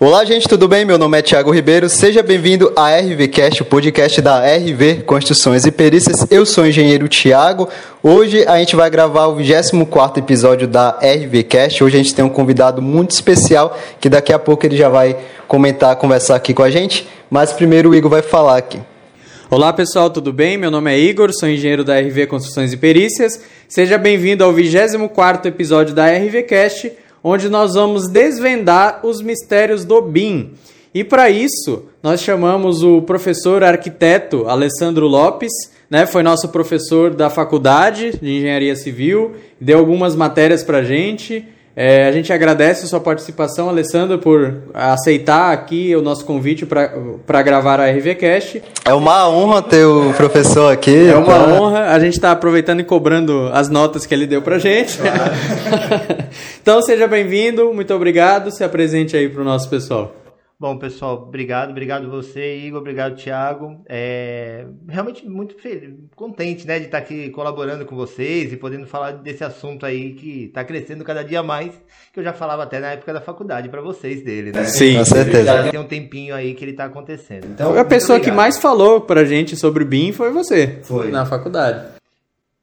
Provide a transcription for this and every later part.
Olá, gente, tudo bem? Meu nome é Thiago Ribeiro. Seja bem-vindo à RVCast, o podcast da RV Construções e Perícias. Eu sou o engenheiro Thiago. Hoje a gente vai gravar o 24 episódio da RVCast. Hoje a gente tem um convidado muito especial que daqui a pouco ele já vai comentar, conversar aqui com a gente. Mas primeiro o Igor vai falar aqui. Olá pessoal, tudo bem? Meu nome é Igor, sou engenheiro da RV Construções e Perícias. Seja bem-vindo ao 24 episódio da RVCast onde nós vamos desvendar os mistérios do BIM. E para isso, nós chamamos o professor arquiteto Alessandro Lopes, né? Foi nosso professor da faculdade de engenharia civil, deu algumas matérias para gente. É, a gente agradece a sua participação, Alessandro, por aceitar aqui o nosso convite para gravar a RVCast. É uma honra ter o professor aqui. É uma honra. A gente está aproveitando e cobrando as notas que ele deu para gente. Claro. então, seja bem-vindo, muito obrigado. Se apresente aí para o nosso pessoal. Bom, pessoal, obrigado, obrigado você, Igor, obrigado, Thiago. É, realmente muito feliz, contente, né, de estar aqui colaborando com vocês e podendo falar desse assunto aí que está crescendo cada dia mais, que eu já falava até na época da faculdade para vocês dele, né? Sim, com certeza. Já tem um tempinho aí que ele está acontecendo. Então, a pessoa obrigado. que mais falou pra gente sobre o BIM foi você. Foi. Na faculdade.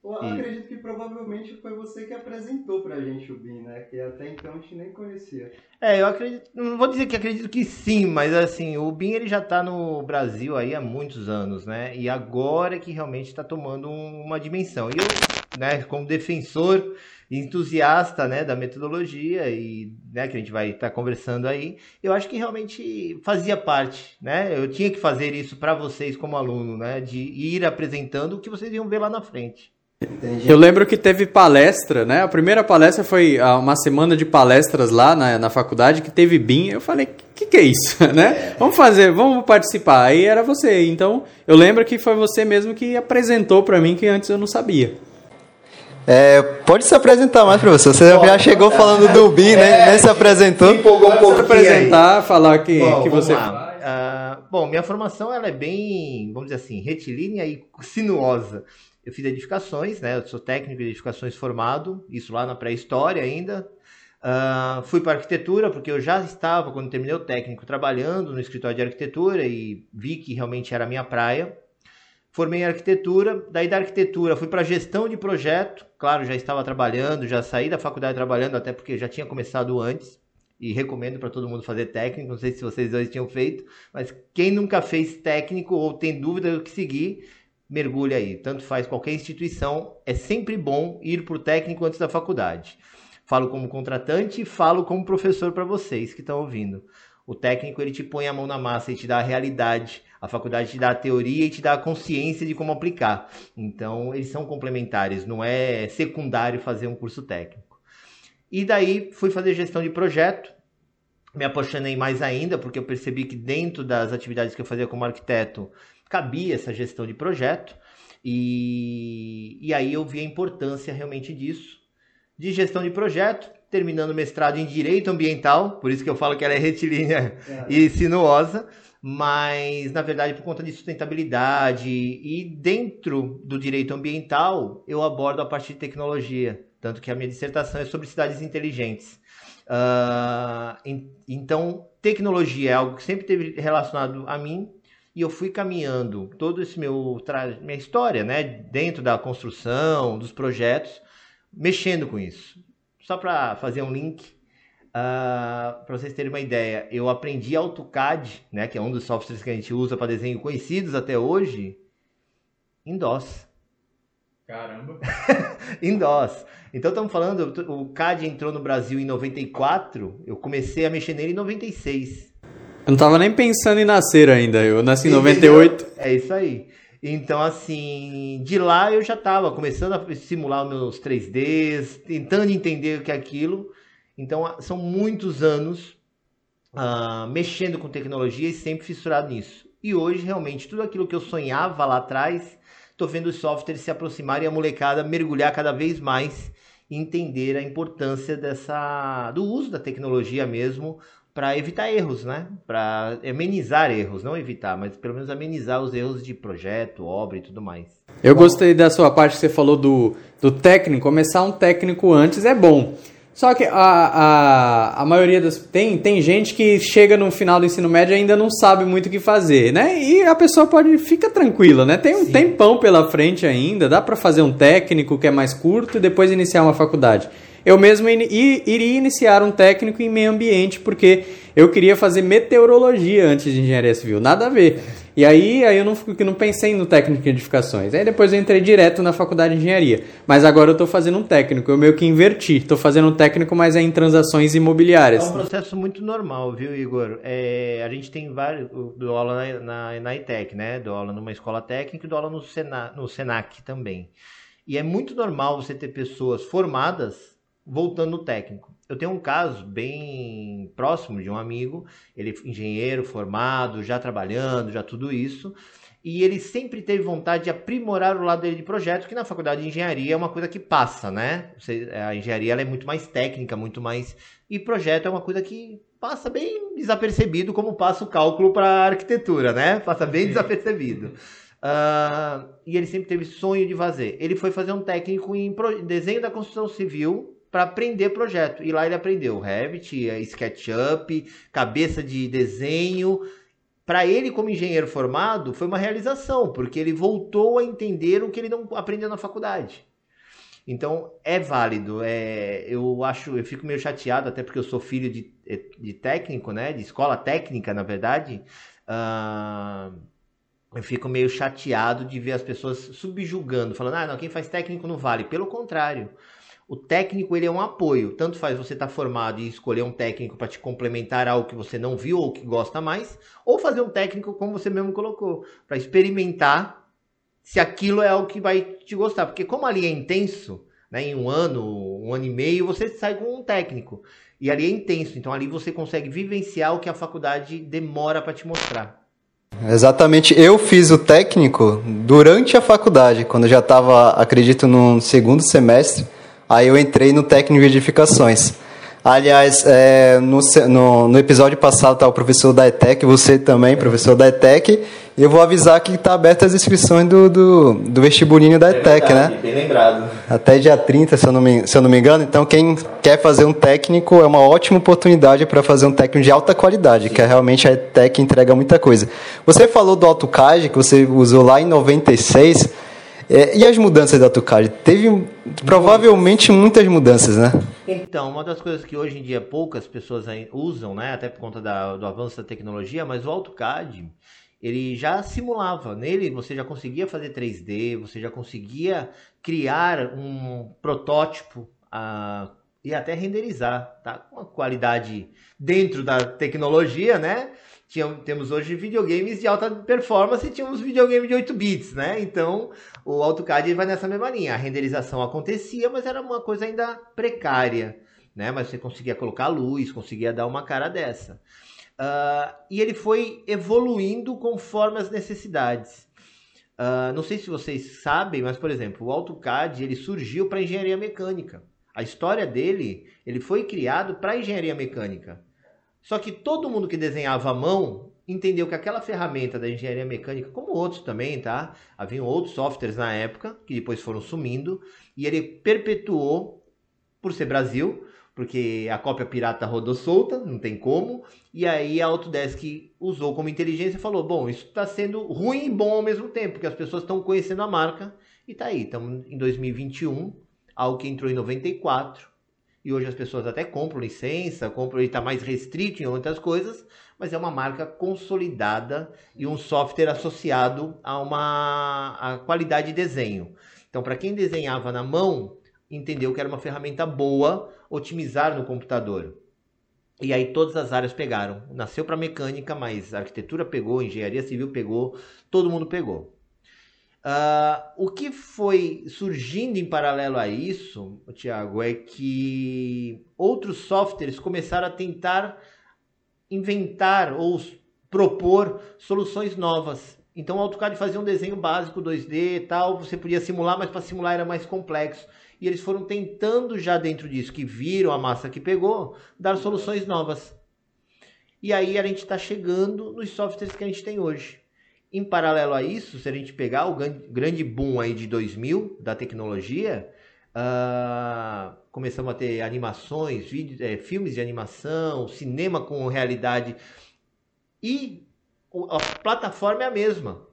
Eu acredito que provavelmente foi você que apresentou pra gente o BIM, né? Que até então a gente nem conhecia. É, eu acredito, não vou dizer que acredito que sim, mas assim, o BIM ele já tá no Brasil aí há muitos anos, né? E agora que realmente está tomando uma dimensão. E eu, né, como defensor entusiasta, né, da metodologia e, né, que a gente vai estar tá conversando aí, eu acho que realmente fazia parte, né? Eu tinha que fazer isso para vocês como aluno, né, de ir apresentando o que vocês iam ver lá na frente. Entendi. Eu lembro que teve palestra, né? A primeira palestra foi ah, uma semana de palestras lá na, na faculdade que teve BIM. Eu falei, o que, que é isso, né? É. Vamos fazer, vamos participar. Aí era você. Então, eu lembro que foi você mesmo que apresentou para mim que antes eu não sabia. É, pode se apresentar mais para você. Você já chegou falando do BIM, né? É, Nem se apresentou. Se empolgou um pouco. Se apresentar, aí. falar que, bom, que você. Uh, bom, minha formação ela é bem, vamos dizer assim, retilínea e sinuosa. Eu fiz edificações, né? Eu sou técnico de edificações formado, isso lá na pré-história ainda. Uh, fui para arquitetura porque eu já estava, quando terminei o técnico, trabalhando no escritório de arquitetura e vi que realmente era a minha praia. Formei em arquitetura, daí da arquitetura fui para gestão de projeto. Claro, já estava trabalhando, já saí da faculdade trabalhando, até porque já tinha começado antes. E recomendo para todo mundo fazer técnico. Não sei se vocês dois tinham feito, mas quem nunca fez técnico ou tem dúvida do que seguir, mergulha aí. Tanto faz qualquer instituição, é sempre bom ir para o técnico antes da faculdade. Falo como contratante e falo como professor para vocês que estão ouvindo. O técnico ele te põe a mão na massa e te dá a realidade. A faculdade te dá a teoria e te dá a consciência de como aplicar. Então, eles são complementares, não é secundário fazer um curso técnico. E daí fui fazer gestão de projeto. Me apaixonei mais ainda porque eu percebi que dentro das atividades que eu fazia como arquiteto, cabia essa gestão de projeto. E, e aí eu vi a importância realmente disso, de gestão de projeto, terminando mestrado em Direito Ambiental, por isso que eu falo que ela é retilínea é. e sinuosa, mas na verdade por conta de sustentabilidade e dentro do direito ambiental eu abordo a partir de tecnologia, tanto que a minha dissertação é sobre cidades inteligentes. Uh, então, tecnologia é algo que sempre teve relacionado a mim e eu fui caminhando todo esse meu tra... minha história, né, dentro da construção, dos projetos, mexendo com isso. Só para fazer um link, uh, ah, para vocês terem uma ideia, eu aprendi AutoCAD, né, que é um dos softwares que a gente usa para desenho conhecidos até hoje, em DOS. Caramba! em DOS. Então estamos falando, o CAD entrou no Brasil em 94, eu comecei a mexer nele em 96. Eu não tava nem pensando em nascer ainda. Eu nasci em 98. É isso aí. Então, assim, de lá eu já estava começando a simular os meus 3Ds, tentando entender o que é aquilo. Então, são muitos anos uh, mexendo com tecnologia e sempre fissurado nisso. E hoje, realmente, tudo aquilo que eu sonhava lá atrás, estou vendo os softwares se aproximarem e a molecada mergulhar cada vez mais e entender a importância dessa do uso da tecnologia mesmo para evitar erros, né? Para amenizar erros, não evitar, mas pelo menos amenizar os erros de projeto, obra e tudo mais. Eu bom, gostei da sua parte que você falou do, do técnico. Começar um técnico antes é bom. Só que a, a, a maioria das. Tem, tem gente que chega no final do ensino médio e ainda não sabe muito o que fazer, né? E a pessoa pode. Fica tranquila, né? Tem um Sim. tempão pela frente ainda, dá para fazer um técnico que é mais curto e depois iniciar uma faculdade. Eu mesmo in, iria iniciar um técnico em meio ambiente, porque eu queria fazer meteorologia antes de engenharia civil, nada a ver. E aí, aí eu não, não pensei no técnico de edificações. Aí depois eu entrei direto na faculdade de engenharia. Mas agora eu estou fazendo um técnico, eu meio que inverti. Estou fazendo um técnico, mas é em transações imobiliárias. É um processo muito normal, viu, Igor? É, a gente tem vários. Do aula na, na, na ITEC, né? Do aula numa escola técnica e do aula no, Sena, no SENAC também. E é muito normal você ter pessoas formadas voltando no técnico. Eu tenho um caso bem próximo de um amigo, ele é engenheiro formado, já trabalhando, já tudo isso, e ele sempre teve vontade de aprimorar o lado dele de projeto, que na faculdade de engenharia é uma coisa que passa, né? A engenharia é muito mais técnica, muito mais. E projeto é uma coisa que passa bem desapercebido, como passa o cálculo para arquitetura, né? Passa bem desapercebido. Uh, e ele sempre teve sonho de fazer. Ele foi fazer um técnico em desenho da construção civil para aprender projeto. E lá ele aprendeu Revit, SketchUp, cabeça de desenho. Para ele, como engenheiro formado, foi uma realização, porque ele voltou a entender o que ele não aprendeu na faculdade. Então é válido. É, eu acho, eu fico meio chateado, até porque eu sou filho de, de técnico, né? De escola técnica, na verdade. Uh, eu fico meio chateado de ver as pessoas subjugando, falando, ah, não, quem faz técnico não vale. Pelo contrário. O técnico ele é um apoio. Tanto faz você estar tá formado e escolher um técnico para te complementar algo que você não viu ou que gosta mais, ou fazer um técnico como você mesmo colocou, para experimentar se aquilo é algo que vai te gostar. Porque como ali é intenso, né, em um ano, um ano e meio, você sai com um técnico. E ali é intenso, então ali você consegue vivenciar o que a faculdade demora para te mostrar. Exatamente, eu fiz o técnico durante a faculdade, quando eu já estava, acredito, no segundo semestre. Aí eu entrei no técnico de edificações. Aliás, é, no, no, no, episódio passado está o professor da ETEC, você também, professor da ETEC, e eu vou avisar que está aberta as inscrições do, do, do vestibulinho da é ETEC, verdade, né? Bem lembrado. Até dia 30, se eu, não me, se eu não me engano. Então, quem quer fazer um técnico, é uma ótima oportunidade para fazer um técnico de alta qualidade, Sim. que é realmente a ETEC entrega muita coisa. Você falou do AutoCAD, que você usou lá em 96. É, e as mudanças da Tucad? Teve provavelmente muitas mudanças, né? Então, uma das coisas que hoje em dia poucas pessoas usam, né, até por conta da, do avanço da tecnologia, mas o AutoCAD, ele já simulava. Nele você já conseguia fazer 3D, você já conseguia criar um protótipo uh, e até renderizar, tá? Com uma qualidade dentro da tecnologia, né? Tinha, temos hoje videogames de alta performance e tínhamos videogames de 8 bits, né? Então o AutoCAD vai nessa mesma linha. A renderização acontecia, mas era uma coisa ainda precária, né? Mas você conseguia colocar luz, conseguia dar uma cara dessa. Uh, e ele foi evoluindo conforme as necessidades. Uh, não sei se vocês sabem, mas por exemplo, o AutoCAD ele surgiu para engenharia mecânica. A história dele, ele foi criado para engenharia mecânica. Só que todo mundo que desenhava à mão entendeu que aquela ferramenta da engenharia mecânica, como outros também, tá? Haviam outros softwares na época que depois foram sumindo e ele perpetuou por ser Brasil, porque a cópia pirata rodou solta, não tem como. E aí a Autodesk usou como inteligência e falou: bom, isso está sendo ruim e bom ao mesmo tempo, porque as pessoas estão conhecendo a marca e tá aí. Estamos em 2021, algo que entrou em 94 e hoje as pessoas até compram licença, compram e está mais restrito em outras coisas, mas é uma marca consolidada e um software associado a uma a qualidade de desenho. Então, para quem desenhava na mão, entendeu que era uma ferramenta boa otimizar no computador. E aí todas as áreas pegaram. Nasceu para mecânica, mas arquitetura pegou, engenharia civil pegou, todo mundo pegou. Uh, o que foi surgindo em paralelo a isso, Tiago, é que outros softwares começaram a tentar inventar ou propor soluções novas. Então o AutoCAD fazia um desenho básico 2D e tal, você podia simular, mas para simular era mais complexo. E eles foram tentando já dentro disso, que viram a massa que pegou, dar soluções novas. E aí a gente está chegando nos softwares que a gente tem hoje. Em paralelo a isso, se a gente pegar o grande boom aí de 2000 da tecnologia, Uh, começamos a ter animações, vídeos, é, filmes de animação, cinema com realidade. E a plataforma é a mesma.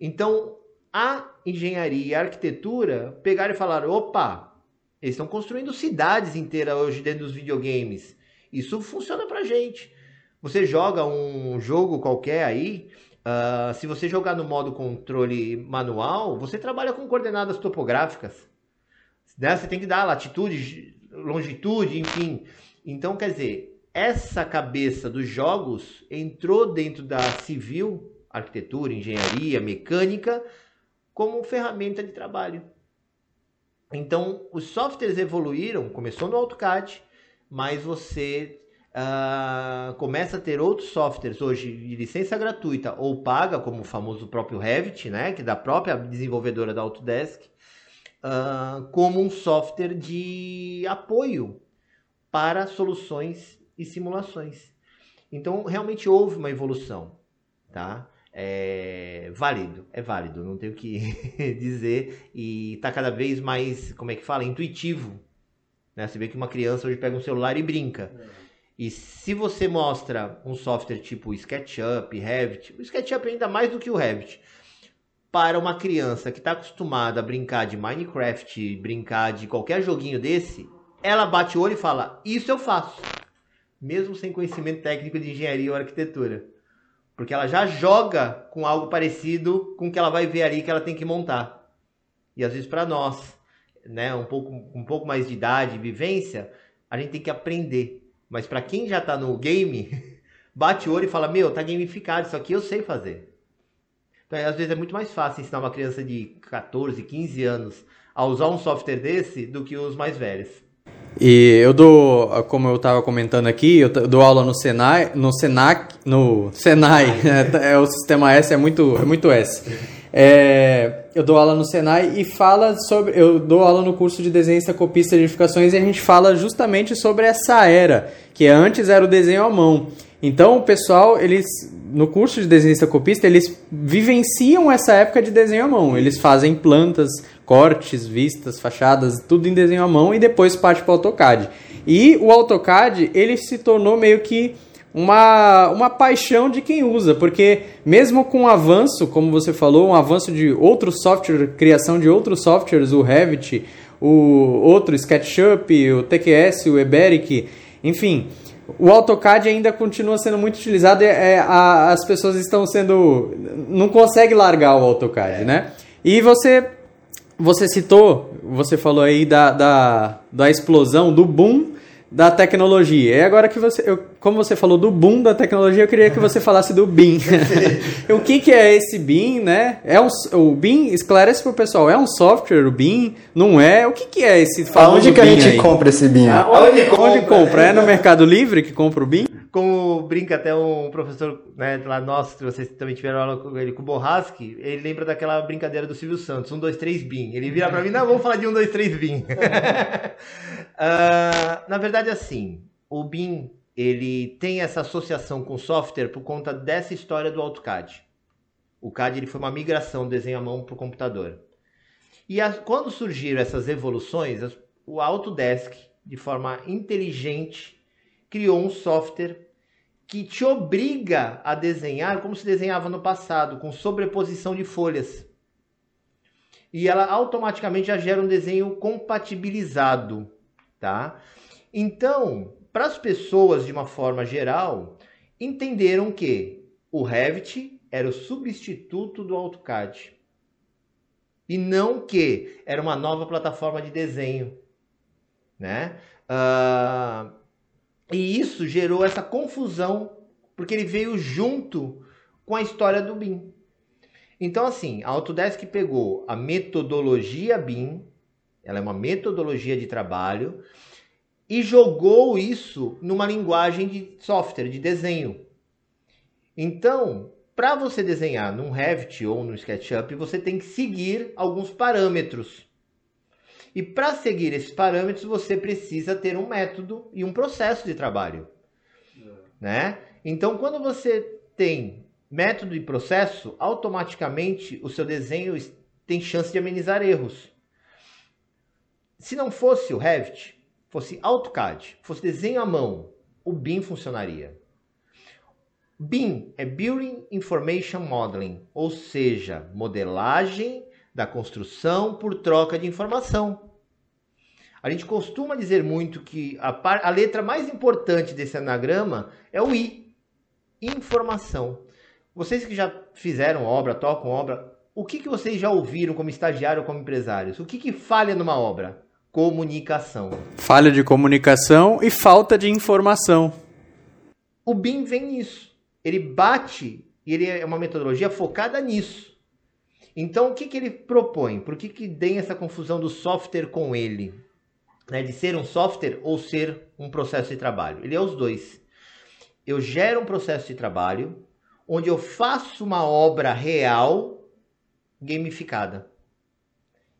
Então, a engenharia e a arquitetura pegaram e falaram: opa, eles estão construindo cidades inteiras hoje dentro dos videogames. Isso funciona pra gente. Você joga um jogo qualquer aí, uh, se você jogar no modo controle manual, você trabalha com coordenadas topográficas. Né? Você tem que dar latitude, longitude, enfim. Então, quer dizer, essa cabeça dos jogos entrou dentro da civil, arquitetura, engenharia, mecânica, como ferramenta de trabalho. Então, os softwares evoluíram, começou no AutoCAD, mas você uh, começa a ter outros softwares hoje de licença gratuita ou paga, como o famoso próprio Revit, né, que é da própria desenvolvedora da Autodesk, uh, como um software de apoio para soluções e simulações. Então, realmente houve uma evolução, tá? É válido, é válido, não tenho o que dizer. E está cada vez mais, como é que fala, intuitivo. Né? Você vê que uma criança hoje pega um celular e brinca. É. E se você mostra um software tipo SketchUp, Revit, o SketchUp é ainda mais do que o Revit, para uma criança que está acostumada a brincar de Minecraft, brincar de qualquer joguinho desse, ela bate o olho e fala: Isso eu faço. Mesmo sem conhecimento técnico de engenharia ou arquitetura. Porque ela já joga com algo parecido com o que ela vai ver ali que ela tem que montar. E às vezes para nós, né, um pouco, um pouco mais de idade, vivência, a gente tem que aprender. Mas para quem já está no game, bate o olho e fala: Meu, tá gamificado, isso aqui eu sei fazer. Então, às vezes é muito mais fácil ensinar uma criança de 14, 15 anos a usar um software desse do que os mais velhos. E eu dou, como eu estava comentando aqui, eu dou aula no Senai, no Senac, no Senai, é, é, o sistema S é muito, é muito S. É, eu dou aula no Senai e fala sobre. Eu dou aula no curso de desenho, copista e edificações e a gente fala justamente sobre essa era, que antes era o desenho à mão. Então o pessoal, eles no curso de desenho copista, eles vivenciam essa época de desenho à mão. Eles fazem plantas, cortes, vistas, fachadas, tudo em desenho à mão e depois parte para o AutoCAD. E o AutoCAD, ele se tornou meio que uma, uma paixão de quem usa, porque mesmo com o avanço, como você falou, um avanço de outros softwares, criação de outros softwares, o Revit, o outro SketchUp, o TQS, o Eberic, enfim, o AutoCAD ainda continua sendo muito utilizado e é, a, as pessoas estão sendo. não consegue largar o AutoCAD, né? E você, você citou, você falou aí da, da, da explosão, do boom da tecnologia. E agora que você, eu, como você falou do boom da tecnologia, eu queria que você falasse do BIM. o que, que é esse BIM, né? É um, o BIM, esclarece para o pessoal, é um software, o BIM? Não é? O que, que é esse famoso Onde que a gente aí? compra esse BIM? Ah, onde, onde, compra? onde compra? É no Mercado Livre que compra o BIM? Como brinca até um professor né, lá nosso, vocês também tiveram aula com ele, com o Borrasque, ele lembra daquela brincadeira do Silvio Santos, 1, 2, 3, BIM. Ele vira para mim, não, vamos falar de 1, 2, 3, BIM. Uh, na verdade, assim, o BIM ele tem essa associação com software por conta dessa história do AutoCAD. O CAD ele foi uma migração do desenho à mão para o computador. E a, quando surgiram essas evoluções, o Autodesk, de forma inteligente, criou um software que te obriga a desenhar como se desenhava no passado, com sobreposição de folhas. E ela automaticamente já gera um desenho compatibilizado tá? Então, para as pessoas de uma forma geral, entenderam que o Revit era o substituto do AutoCAD e não que era uma nova plataforma de desenho, né? Uh, e isso gerou essa confusão porque ele veio junto com a história do BIM. Então, assim, a Autodesk pegou a metodologia BIM, ela é uma metodologia de trabalho e jogou isso numa linguagem de software, de desenho. Então, para você desenhar num Revit ou no SketchUp, você tem que seguir alguns parâmetros. E para seguir esses parâmetros, você precisa ter um método e um processo de trabalho. É. Né? Então, quando você tem método e processo, automaticamente o seu desenho tem chance de amenizar erros. Se não fosse o Revit, fosse AutoCAD, fosse desenho à mão, o BIM funcionaria. BIM é Building Information Modeling, ou seja, modelagem da construção por troca de informação. A gente costuma dizer muito que a, par, a letra mais importante desse anagrama é o I, informação. Vocês que já fizeram obra, tocam obra, o que, que vocês já ouviram como estagiário ou como empresários? O que, que falha numa obra? Comunicação. Falha de comunicação e falta de informação. O BIM vem nisso. Ele bate e ele é uma metodologia focada nisso. Então, o que, que ele propõe? Por que, que tem essa confusão do software com ele? Né? De ser um software ou ser um processo de trabalho? Ele é os dois. Eu gero um processo de trabalho onde eu faço uma obra real gamificada.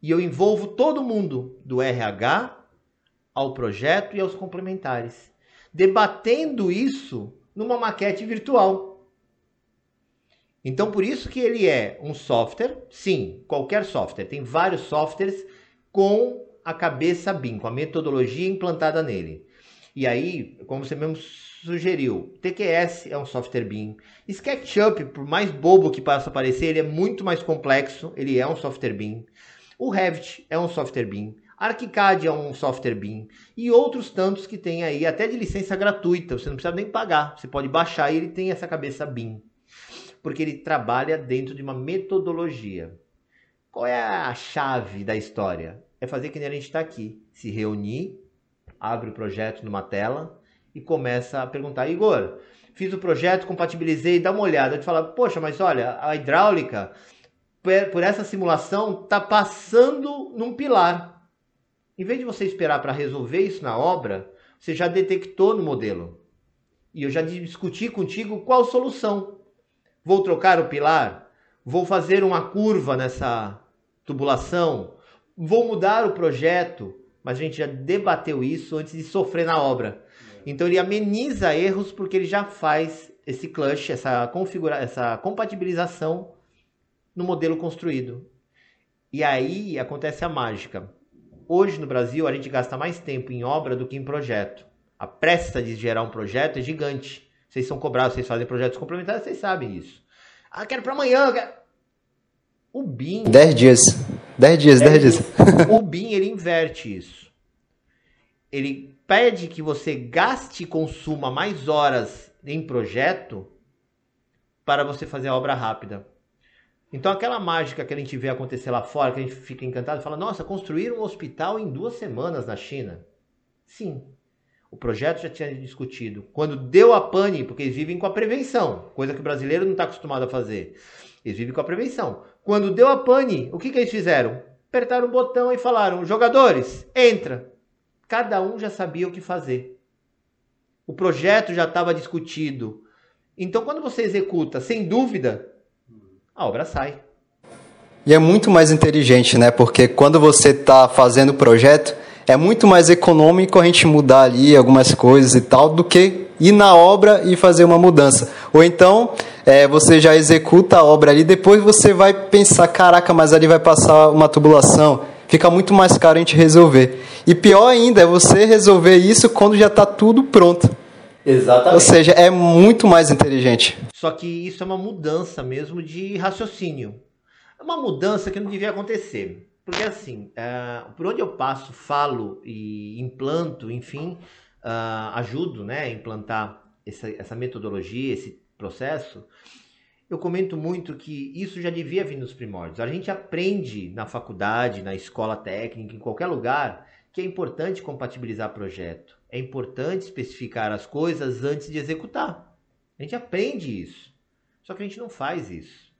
E eu envolvo todo mundo, do RH ao projeto e aos complementares, debatendo isso numa maquete virtual. Então, por isso que ele é um software, sim, qualquer software. Tem vários softwares com a cabeça BIM, com a metodologia implantada nele. E aí, como você mesmo sugeriu, TQS é um software BIM. SketchUp, por mais bobo que possa parecer, ele é muito mais complexo, ele é um software BIM. O Revit é um software BIM. ArchiCAD é um software BIM. E outros tantos que tem aí, até de licença gratuita, você não precisa nem pagar. Você pode baixar e ele tem essa cabeça BIM porque ele trabalha dentro de uma metodologia. Qual é a chave da história? É fazer que nem a gente está aqui, se reunir, abre o projeto numa tela e começa a perguntar, Igor, fiz o projeto, compatibilizei, dá uma olhada, gente fala, poxa, mas olha, a hidráulica, por essa simulação, está passando num pilar. Em vez de você esperar para resolver isso na obra, você já detectou no modelo. E eu já discuti contigo qual solução. Vou trocar o pilar? Vou fazer uma curva nessa tubulação? Vou mudar o projeto? Mas a gente já debateu isso antes de sofrer na obra. Então ele ameniza erros porque ele já faz esse clutch, essa configura, essa compatibilização no modelo construído. E aí acontece a mágica. Hoje no Brasil a gente gasta mais tempo em obra do que em projeto. A pressa de gerar um projeto é gigante. Vocês são cobrados, vocês fazem projetos complementares, vocês sabem isso. Ah, quero para amanhã. Quero... O BIM. 10 dias. 10 dias, 10 dias. O BIM, ele inverte isso. Ele pede que você gaste e consuma mais horas em projeto para você fazer a obra rápida. Então, aquela mágica que a gente vê acontecer lá fora, que a gente fica encantado, fala: nossa, construíram um hospital em duas semanas na China. Sim, o projeto já tinha discutido. Quando deu a pane, porque eles vivem com a prevenção, coisa que o brasileiro não está acostumado a fazer. Eles vivem com a prevenção. Quando deu a pane, o que, que eles fizeram? Apertaram um botão e falaram: jogadores, entra. Cada um já sabia o que fazer. O projeto já estava discutido. Então, quando você executa sem dúvida, a obra sai. E é muito mais inteligente, né? Porque quando você está fazendo o projeto, é muito mais econômico a gente mudar ali algumas coisas e tal do que ir na obra e fazer uma mudança. Ou então é, você já executa a obra ali, depois você vai pensar, caraca, mas ali vai passar uma tubulação. Fica muito mais caro a gente resolver. E pior ainda é você resolver isso quando já está tudo pronto. Exatamente. Ou seja, é muito mais inteligente. Só que isso é uma mudança mesmo de raciocínio. É uma mudança que não devia acontecer. Porque assim, uh, por onde eu passo, falo e implanto, enfim, uh, ajudo né, a implantar essa, essa metodologia, esse processo, eu comento muito que isso já devia vir nos primórdios. A gente aprende na faculdade, na escola técnica, em qualquer lugar, que é importante compatibilizar projeto. É importante especificar as coisas antes de executar. A gente aprende isso. Só que a gente não faz isso.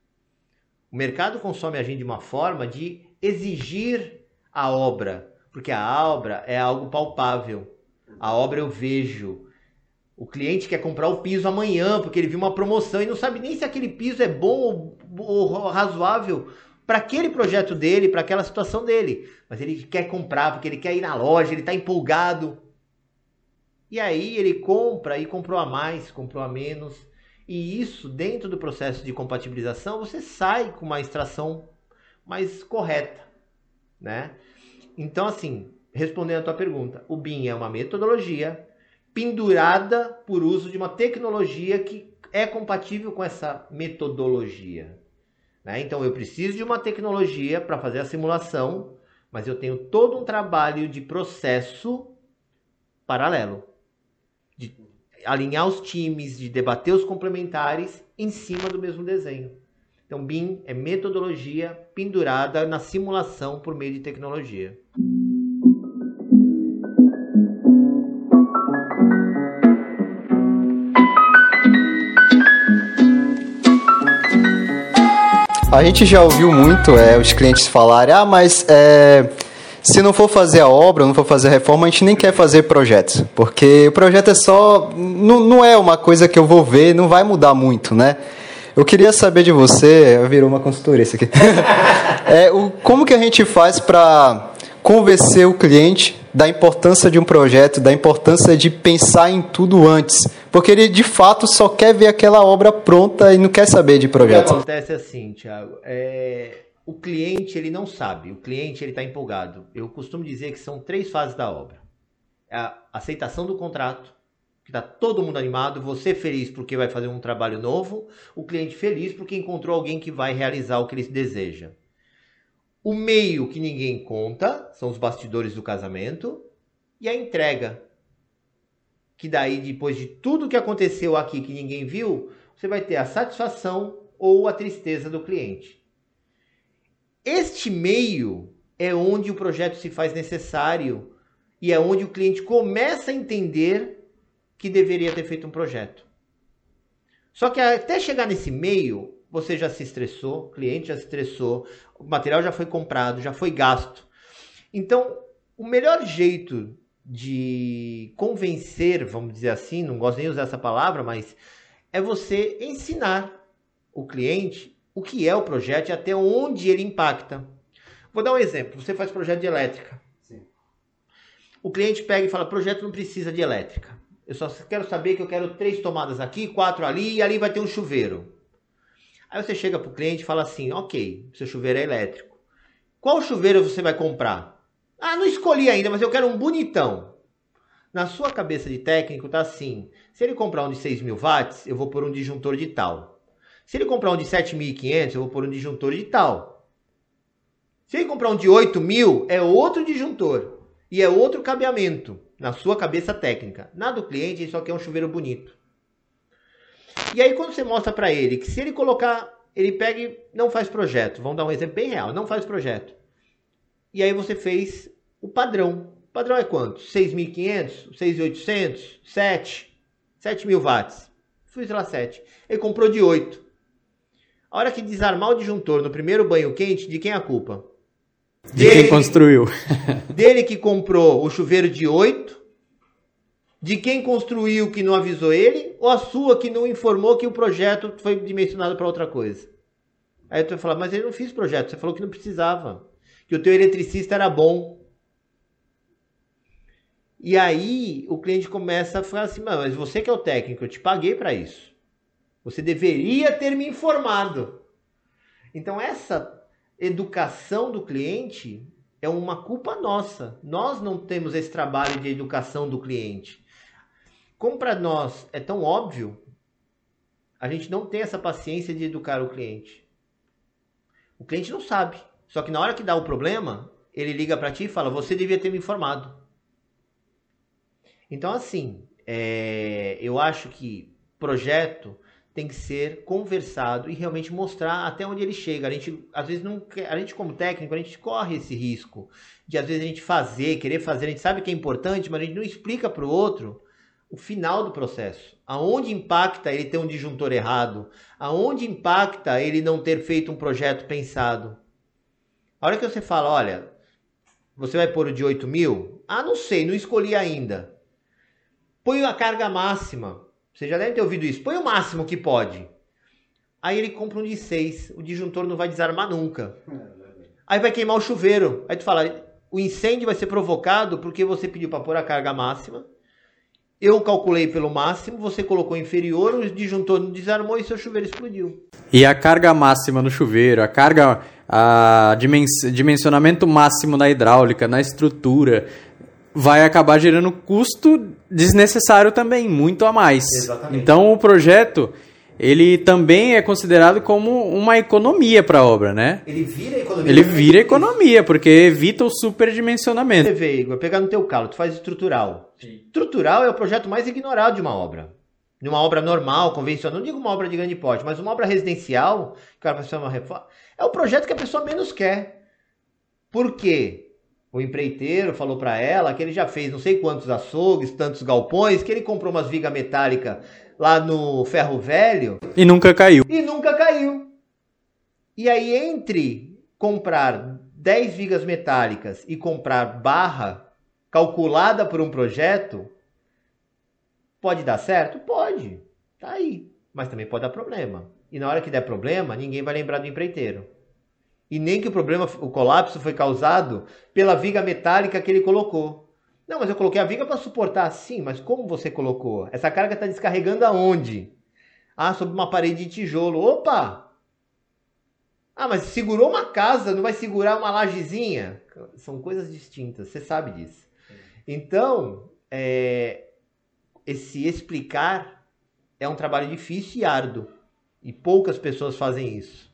O mercado consome a gente de uma forma de exigir a obra, porque a obra é algo palpável. A obra eu vejo. O cliente quer comprar o piso amanhã porque ele viu uma promoção e não sabe nem se aquele piso é bom ou, ou razoável para aquele projeto dele, para aquela situação dele. Mas ele quer comprar porque ele quer ir na loja, ele está empolgado. E aí ele compra e comprou a mais, comprou a menos. E isso, dentro do processo de compatibilização, você sai com uma extração mais correta, né? Então, assim, respondendo a tua pergunta, o BIM é uma metodologia pendurada por uso de uma tecnologia que é compatível com essa metodologia. Né? Então eu preciso de uma tecnologia para fazer a simulação, mas eu tenho todo um trabalho de processo paralelo. De alinhar os times, de debater os complementares em cima do mesmo desenho. Então, BIM é metodologia pendurada na simulação por meio de tecnologia. A gente já ouviu muito é, os clientes falarem, ah, mas é, se não for fazer a obra, não for fazer a reforma, a gente nem quer fazer projetos. Porque o projeto é só. Não, não é uma coisa que eu vou ver, não vai mudar muito, né? Eu queria saber de você, virou uma consultoria isso aqui. é, o, como que a gente faz para convencer o cliente da importância de um projeto, da importância de pensar em tudo antes? Porque ele de fato só quer ver aquela obra pronta e não quer saber de projeto. O que acontece assim, Thiago, é... o cliente ele não sabe, o cliente ele está empolgado. Eu costumo dizer que são três fases da obra: é a aceitação do contrato, que está todo mundo animado, você feliz porque vai fazer um trabalho novo, o cliente feliz porque encontrou alguém que vai realizar o que ele deseja. O meio que ninguém conta são os bastidores do casamento e a entrega. Que daí, depois de tudo que aconteceu aqui que ninguém viu, você vai ter a satisfação ou a tristeza do cliente. Este meio é onde o projeto se faz necessário e é onde o cliente começa a entender que deveria ter feito um projeto. Só que até chegar nesse meio, você já se estressou, o cliente já se estressou, o material já foi comprado, já foi gasto. Então, o melhor jeito de convencer, vamos dizer assim, não gosto nem de usar essa palavra, mas é você ensinar o cliente o que é o projeto e até onde ele impacta. Vou dar um exemplo. Você faz projeto de elétrica. Sim. O cliente pega e fala: projeto não precisa de elétrica. Eu só quero saber que eu quero três tomadas aqui, quatro ali e ali vai ter um chuveiro. Aí você chega para o cliente e fala assim: ok, seu chuveiro é elétrico. Qual chuveiro você vai comprar? Ah, não escolhi ainda, mas eu quero um bonitão. Na sua cabeça de técnico tá assim: se ele comprar um de 6 mil watts, eu vou pôr um disjuntor de tal. Se ele comprar um de 7.500, eu vou pôr um disjuntor de tal. Se ele comprar um de 8 mil, é outro disjuntor. E é outro cabeamento na sua cabeça técnica. Na do cliente, ele só quer um chuveiro bonito. E aí quando você mostra para ele que se ele colocar, ele pega e não faz projeto. Vamos dar um exemplo bem real, não faz projeto. E aí você fez o padrão. O padrão é quanto? 6.500, 6.800, 7, 7.000 watts. Fiz lá 7. Ele comprou de 8. A hora que desarmar o disjuntor no primeiro banho quente, de quem é a culpa? De dele, quem construiu. dele que comprou o chuveiro de 8 de quem construiu que não avisou ele ou a sua que não informou que o projeto foi dimensionado para outra coisa? Aí tu vai falar, mas ele não fez projeto, você falou que não precisava, que o teu eletricista era bom. E aí o cliente começa a falar assim, mas você que é o técnico, eu te paguei para isso. Você deveria ter me informado. Então essa educação do cliente é uma culpa nossa. Nós não temos esse trabalho de educação do cliente. Como para nós é tão óbvio, a gente não tem essa paciência de educar o cliente. O cliente não sabe. Só que na hora que dá o problema, ele liga para ti e fala: Você devia ter me informado. Então, assim, é, eu acho que projeto tem que ser conversado e realmente mostrar até onde ele chega. A gente, às vezes, não quer, a gente como técnico, a gente corre esse risco de, às vezes, a gente fazer, querer fazer. A gente sabe que é importante, mas a gente não explica para o outro o final do processo. Aonde impacta ele ter um disjuntor errado? Aonde impacta ele não ter feito um projeto pensado? A hora que você fala, olha, você vai pôr o de 8 mil? Ah, não sei, não escolhi ainda. Põe a carga máxima. Você já deve ter ouvido isso. Põe o máximo que pode. Aí ele compra um de 6. O disjuntor não vai desarmar nunca. Aí vai queimar o chuveiro. Aí tu fala, o incêndio vai ser provocado porque você pediu para pôr a carga máxima eu calculei pelo máximo, você colocou inferior, o disjuntor não desarmou e seu chuveiro explodiu. E a carga máxima no chuveiro, a carga a dimens dimensionamento máximo na hidráulica, na estrutura, vai acabar gerando custo desnecessário também, muito a mais. Exatamente. Então o projeto ele também é considerado como uma economia para a obra, né? Ele vira economia. Ele vira economia, porque evita o superdimensionamento. Você vê, Igor, pegar no teu calo, tu faz estrutural. Estrutural é o projeto mais ignorado de uma obra. De uma obra normal, convencional, não digo uma obra de grande porte, mas uma obra residencial, que a pessoa uma reforma, é o projeto que a pessoa menos quer. Por quê? O empreiteiro falou para ela que ele já fez não sei quantos açougues, tantos galpões, que ele comprou umas vigas metálicas lá no ferro velho E nunca caiu. e nunca caiu. E aí, entre comprar 10 vigas metálicas e comprar barra calculada por um projeto, pode dar certo? Pode. Tá aí. Mas também pode dar problema. E na hora que der problema, ninguém vai lembrar do empreiteiro. E nem que o problema, o colapso foi causado pela viga metálica que ele colocou. Não, mas eu coloquei a viga para suportar. Sim, mas como você colocou? Essa carga está descarregando aonde? Ah, sobre uma parede de tijolo. Opa! Ah, mas segurou uma casa, não vai segurar uma lajezinha? São coisas distintas, você sabe disso. Então, é, esse explicar é um trabalho difícil e árduo. E poucas pessoas fazem isso.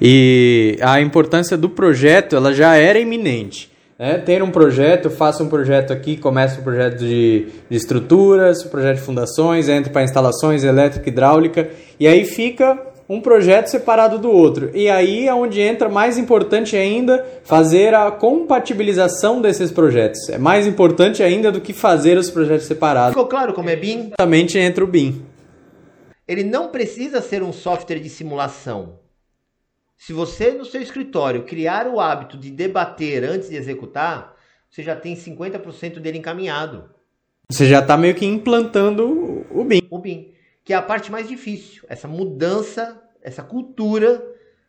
E a importância do projeto, ela já era iminente. Né? Ter um projeto, faça um projeto aqui, começa um projeto de, de estruturas, um projeto de fundações, entra para instalações elétrica, hidráulica, e aí fica um projeto separado do outro. E aí é onde entra, mais importante ainda, fazer a compatibilização desses projetos. É mais importante ainda do que fazer os projetos separados. Ficou claro como é BIM? Exatamente entra o BIM. Ele não precisa ser um software de simulação. Se você no seu escritório criar o hábito de debater antes de executar, você já tem 50% dele encaminhado. Você já está meio que implantando o BIM. O BIM, que é a parte mais difícil, essa mudança, essa cultura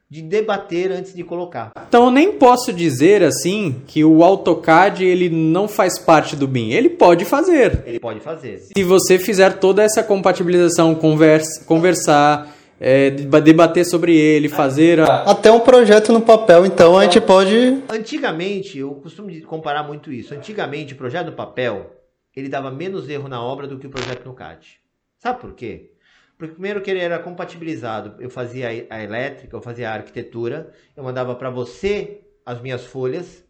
de debater antes de colocar. Então eu nem posso dizer assim que o AutoCAD ele não faz parte do BIM. Ele pode fazer. Ele pode fazer. Se você fizer toda essa compatibilização, conversa, conversar, é, debater sobre ele, fazer a... Até um projeto no papel, então a gente pode. Antigamente, eu costumo comparar muito isso. Antigamente, o projeto no papel, ele dava menos erro na obra do que o projeto no CAD. Sabe por quê? Porque primeiro que ele era compatibilizado, eu fazia a elétrica, eu fazia a arquitetura, eu mandava para você as minhas folhas,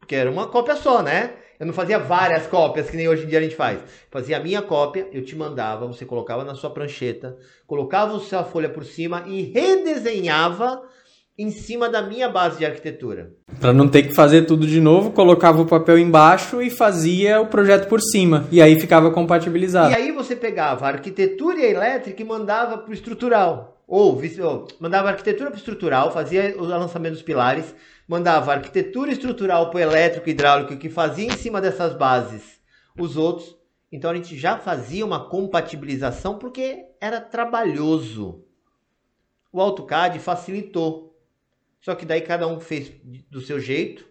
porque era uma cópia só, né? Eu não fazia várias cópias que nem hoje em dia a gente faz. Fazia a minha cópia, eu te mandava, você colocava na sua prancheta, colocava a sua folha por cima e redesenhava em cima da minha base de arquitetura. Para não ter que fazer tudo de novo, colocava o papel embaixo e fazia o projeto por cima. E aí ficava compatibilizado. E aí você pegava a arquitetura e a elétrica e mandava para o estrutural. Ou, mandava arquitetura para estrutural, fazia o lançamento dos pilares, mandava arquitetura estrutural para o elétrico e hidráulico que fazia em cima dessas bases os outros. Então a gente já fazia uma compatibilização porque era trabalhoso. O AutoCAD facilitou. Só que daí cada um fez do seu jeito,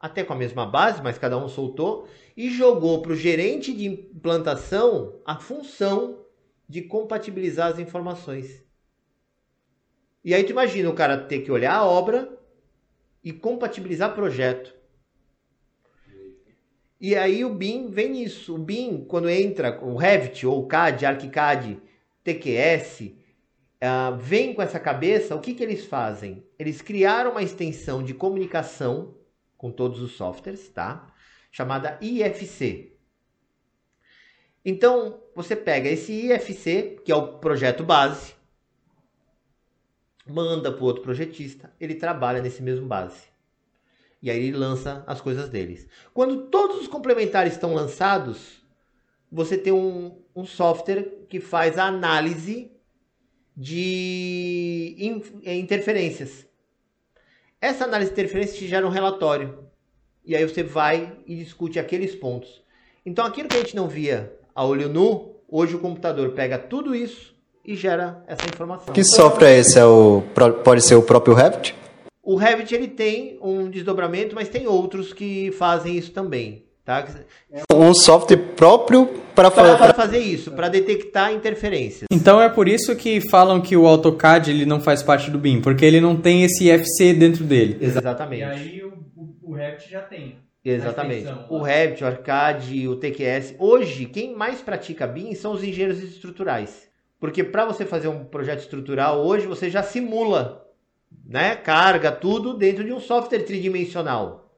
até com a mesma base, mas cada um soltou e jogou para o gerente de implantação a função de compatibilizar as informações. E aí tu imagina o cara ter que olhar a obra e compatibilizar projeto. E aí o BIM vem nisso. O BIM, quando entra o Revit ou o CAD, ArchiCAD, TQS, uh, vem com essa cabeça, o que, que eles fazem? Eles criaram uma extensão de comunicação com todos os softwares, tá? Chamada IFC. Então, você pega esse IFC, que é o projeto base, manda para outro projetista, ele trabalha nesse mesmo base. E aí ele lança as coisas deles. Quando todos os complementares estão lançados, você tem um, um software que faz a análise de in, interferências. Essa análise de interferência te gera um relatório. E aí você vai e discute aqueles pontos. Então aquilo que a gente não via a olho nu, hoje o computador pega tudo isso e gera essa informação. Que software é esse? É o, pode ser o próprio Revit? O Revit ele tem um desdobramento, mas tem outros que fazem isso também. Tá? Um software próprio para fa fazer isso, para detectar interferências. Então é por isso que falam que o AutoCAD ele não faz parte do BIM, porque ele não tem esse IFC dentro dele. Exatamente. E aí o, o, o Revit já tem. Exatamente. O Revit, o Arcade, o TQS. Hoje, quem mais pratica BIM são os engenheiros estruturais. Porque para você fazer um projeto estrutural, hoje você já simula, né, carga tudo dentro de um software tridimensional.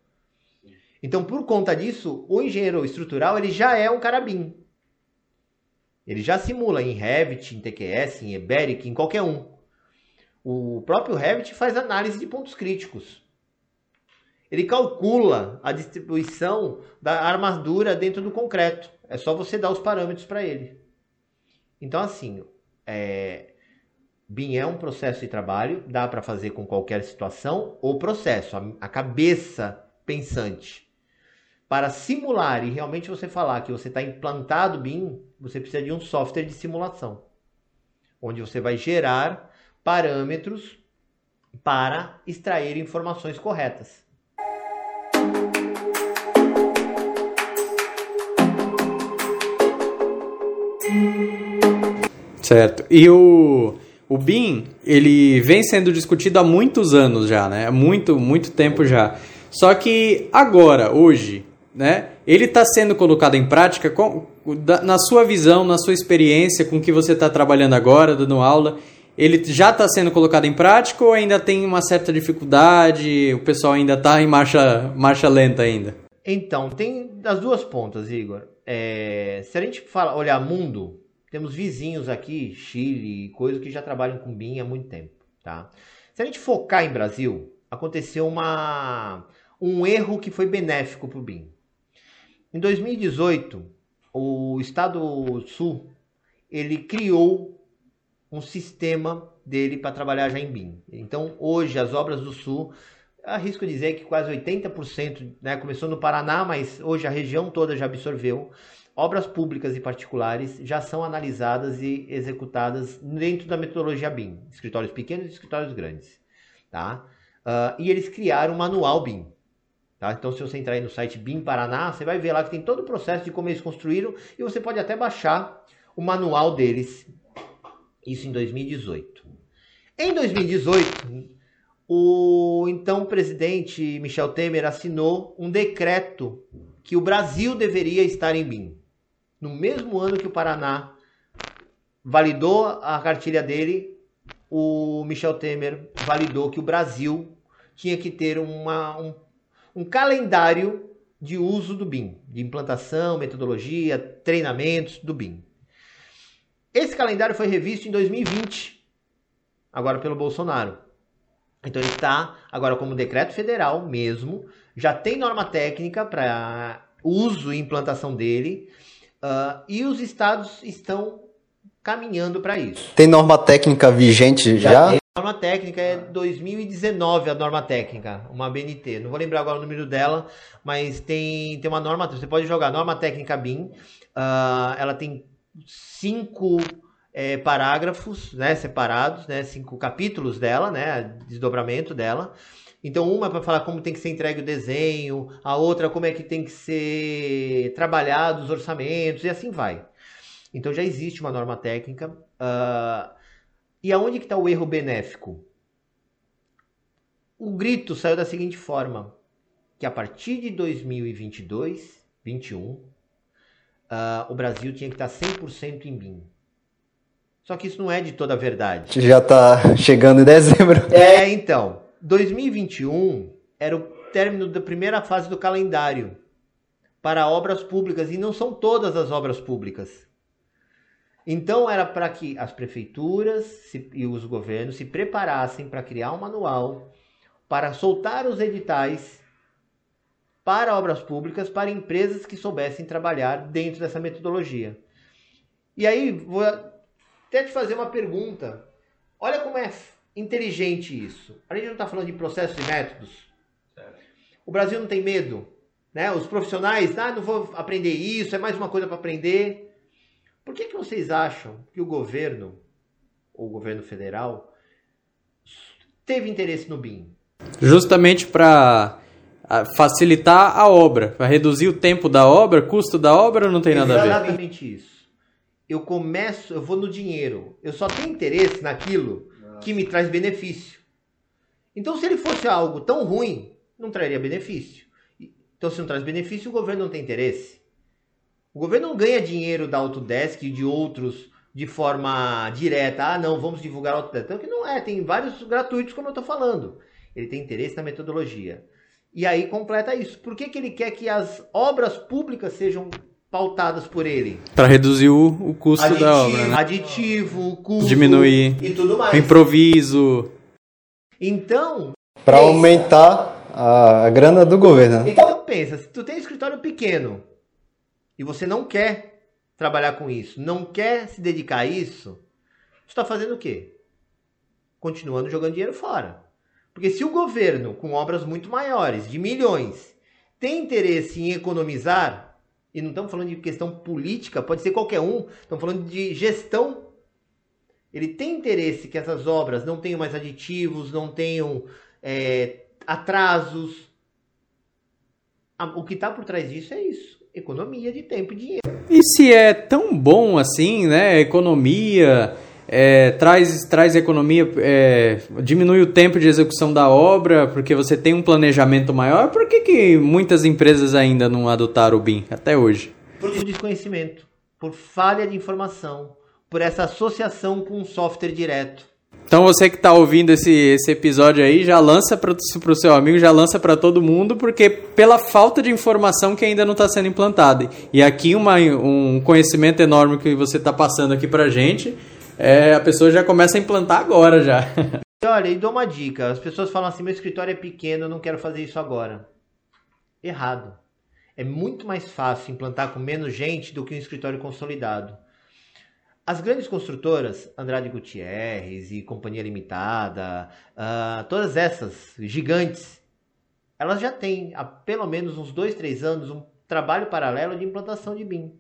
Então, por conta disso, o engenheiro estrutural ele já é um cara BIM. Ele já simula em Revit, em TQS, em Eberic, em qualquer um. O próprio Revit faz análise de pontos críticos. Ele calcula a distribuição da armadura dentro do concreto. É só você dar os parâmetros para ele. Então, assim, é, BIM é um processo de trabalho, dá para fazer com qualquer situação ou processo, a, a cabeça pensante. Para simular e realmente você falar que você está implantado BIM, você precisa de um software de simulação, onde você vai gerar parâmetros para extrair informações corretas. Certo. E o, o BIM, ele vem sendo discutido há muitos anos já, né? Há muito, muito tempo já. Só que agora, hoje, né? Ele está sendo colocado em prática com, na sua visão, na sua experiência, com o que você está trabalhando agora, dando aula. Ele já está sendo colocado em prática ou ainda tem uma certa dificuldade? O pessoal ainda está em marcha, marcha lenta ainda? Então, tem das duas pontas, Igor. É, se a gente fala, olhar mundo, temos vizinhos aqui, Chile, coisas que já trabalham com BIM há muito tempo, tá? Se a gente focar em Brasil, aconteceu uma, um erro que foi benéfico para o BIM. Em 2018, o Estado Sul ele criou um sistema dele para trabalhar já em BIM. Então, hoje, as obras do Sul, arrisco dizer que quase 80%, né, começou no Paraná, mas hoje a região toda já absorveu obras públicas e particulares já são analisadas e executadas dentro da metodologia BIM, escritórios pequenos e escritórios grandes, tá? Uh, e eles criaram um manual BIM, tá? Então, se você entrar aí no site BIM Paraná, você vai ver lá que tem todo o processo de como eles construíram e você pode até baixar o manual deles, isso em 2018. Em 2018, o então presidente Michel Temer assinou um decreto que o Brasil deveria estar em BIM no mesmo ano que o Paraná validou a cartilha dele, o Michel Temer validou que o Brasil tinha que ter uma, um, um calendário de uso do BIM, de implantação, metodologia, treinamentos do BIM. Esse calendário foi revisto em 2020, agora pelo Bolsonaro. Então ele está agora como decreto federal mesmo, já tem norma técnica para uso e implantação dele. Uh, e os estados estão caminhando para isso. Tem norma técnica vigente já? já? Tem norma técnica é 2019 a norma técnica, uma BNT. Não vou lembrar agora o número dela, mas tem, tem uma norma. Você pode jogar norma técnica BIM. Uh, ela tem cinco é, parágrafos, né, separados, né, cinco capítulos dela, né, desdobramento dela. Então, uma é para falar como tem que ser entregue o desenho, a outra como é que tem que ser trabalhado os orçamentos, e assim vai. Então, já existe uma norma técnica. Uh, e aonde que está o erro benéfico? O grito saiu da seguinte forma, que a partir de 2022, 21, uh, o Brasil tinha que estar 100% em BIM. Só que isso não é de toda a verdade. Já está chegando em dezembro. É, então. 2021 era o término da primeira fase do calendário para obras públicas e não são todas as obras públicas. Então era para que as prefeituras e os governos se preparassem para criar um manual para soltar os editais para obras públicas para empresas que soubessem trabalhar dentro dessa metodologia. E aí vou até te fazer uma pergunta. Olha como é inteligente isso. A gente não está falando de processos e métodos. O Brasil não tem medo. Né? Os profissionais, ah, não vou aprender isso, é mais uma coisa para aprender. Por que, que vocês acham que o governo, ou o governo federal, teve interesse no BIM? Justamente para facilitar a obra, vai reduzir o tempo da obra, custo da obra, não tem nada a ver. Exatamente isso. Eu começo, eu vou no dinheiro. Eu só tenho interesse naquilo que me traz benefício. Então, se ele fosse algo tão ruim, não traria benefício. Então, se não traz benefício, o governo não tem interesse. O governo não ganha dinheiro da Autodesk e de outros de forma direta. Ah, não, vamos divulgar a Autodesk. Então, que não é, tem vários gratuitos, como eu estou falando. Ele tem interesse na metodologia. E aí completa isso. Por que, que ele quer que as obras públicas sejam pautadas por ele? Para reduzir o, o custo aditivo, da obra, né? Aditivo, custo diminuir e tudo mais. O improviso. Então, para aumentar a, a grana do governo. Né? Então pensa, se tu tem um escritório pequeno e você não quer trabalhar com isso, não quer se dedicar a isso, tu está fazendo o quê? Continuando jogando dinheiro fora. Porque se o governo, com obras muito maiores, de milhões, tem interesse em economizar, e não estamos falando de questão política, pode ser qualquer um, estamos falando de gestão. Ele tem interesse que essas obras não tenham mais aditivos, não tenham é, atrasos. O que está por trás disso é isso: economia de tempo e dinheiro. E se é tão bom assim, né? Economia é, traz, traz economia, é, diminui o tempo de execução da obra, porque você tem um planejamento maior. Por que, que muitas empresas ainda não adotaram o BIM até hoje? Por desconhecimento, por falha de informação, por essa associação com um software direto. Então você que está ouvindo esse, esse episódio aí, já lança para o seu amigo, já lança para todo mundo, porque pela falta de informação que ainda não está sendo implantada. E aqui uma, um conhecimento enorme que você está passando aqui para gente é, a pessoa já começa a implantar agora já. Olha, e dou uma dica. As pessoas falam assim, meu escritório é pequeno, eu não quero fazer isso agora. Errado. É muito mais fácil implantar com menos gente do que um escritório consolidado. As grandes construtoras, Andrade Gutierrez e Companhia Limitada, uh, todas essas gigantes, elas já têm há pelo menos uns dois, três anos um trabalho paralelo de implantação de BIM.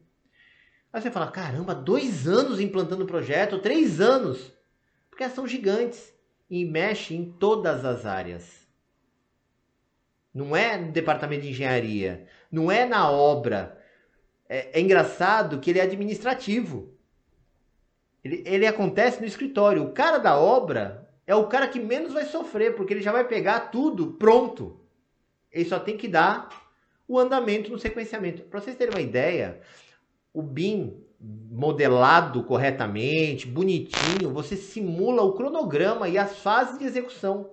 Aí você fala, caramba, dois anos implantando o projeto, três anos. Porque elas são gigantes e mexe em todas as áreas. Não é no departamento de engenharia, não é na obra. É, é engraçado que ele é administrativo. Ele, ele acontece no escritório. O cara da obra é o cara que menos vai sofrer, porque ele já vai pegar tudo pronto. Ele só tem que dar o andamento no sequenciamento. Para vocês terem uma ideia, o BIM modelado corretamente, bonitinho, você simula o cronograma e as fases de execução.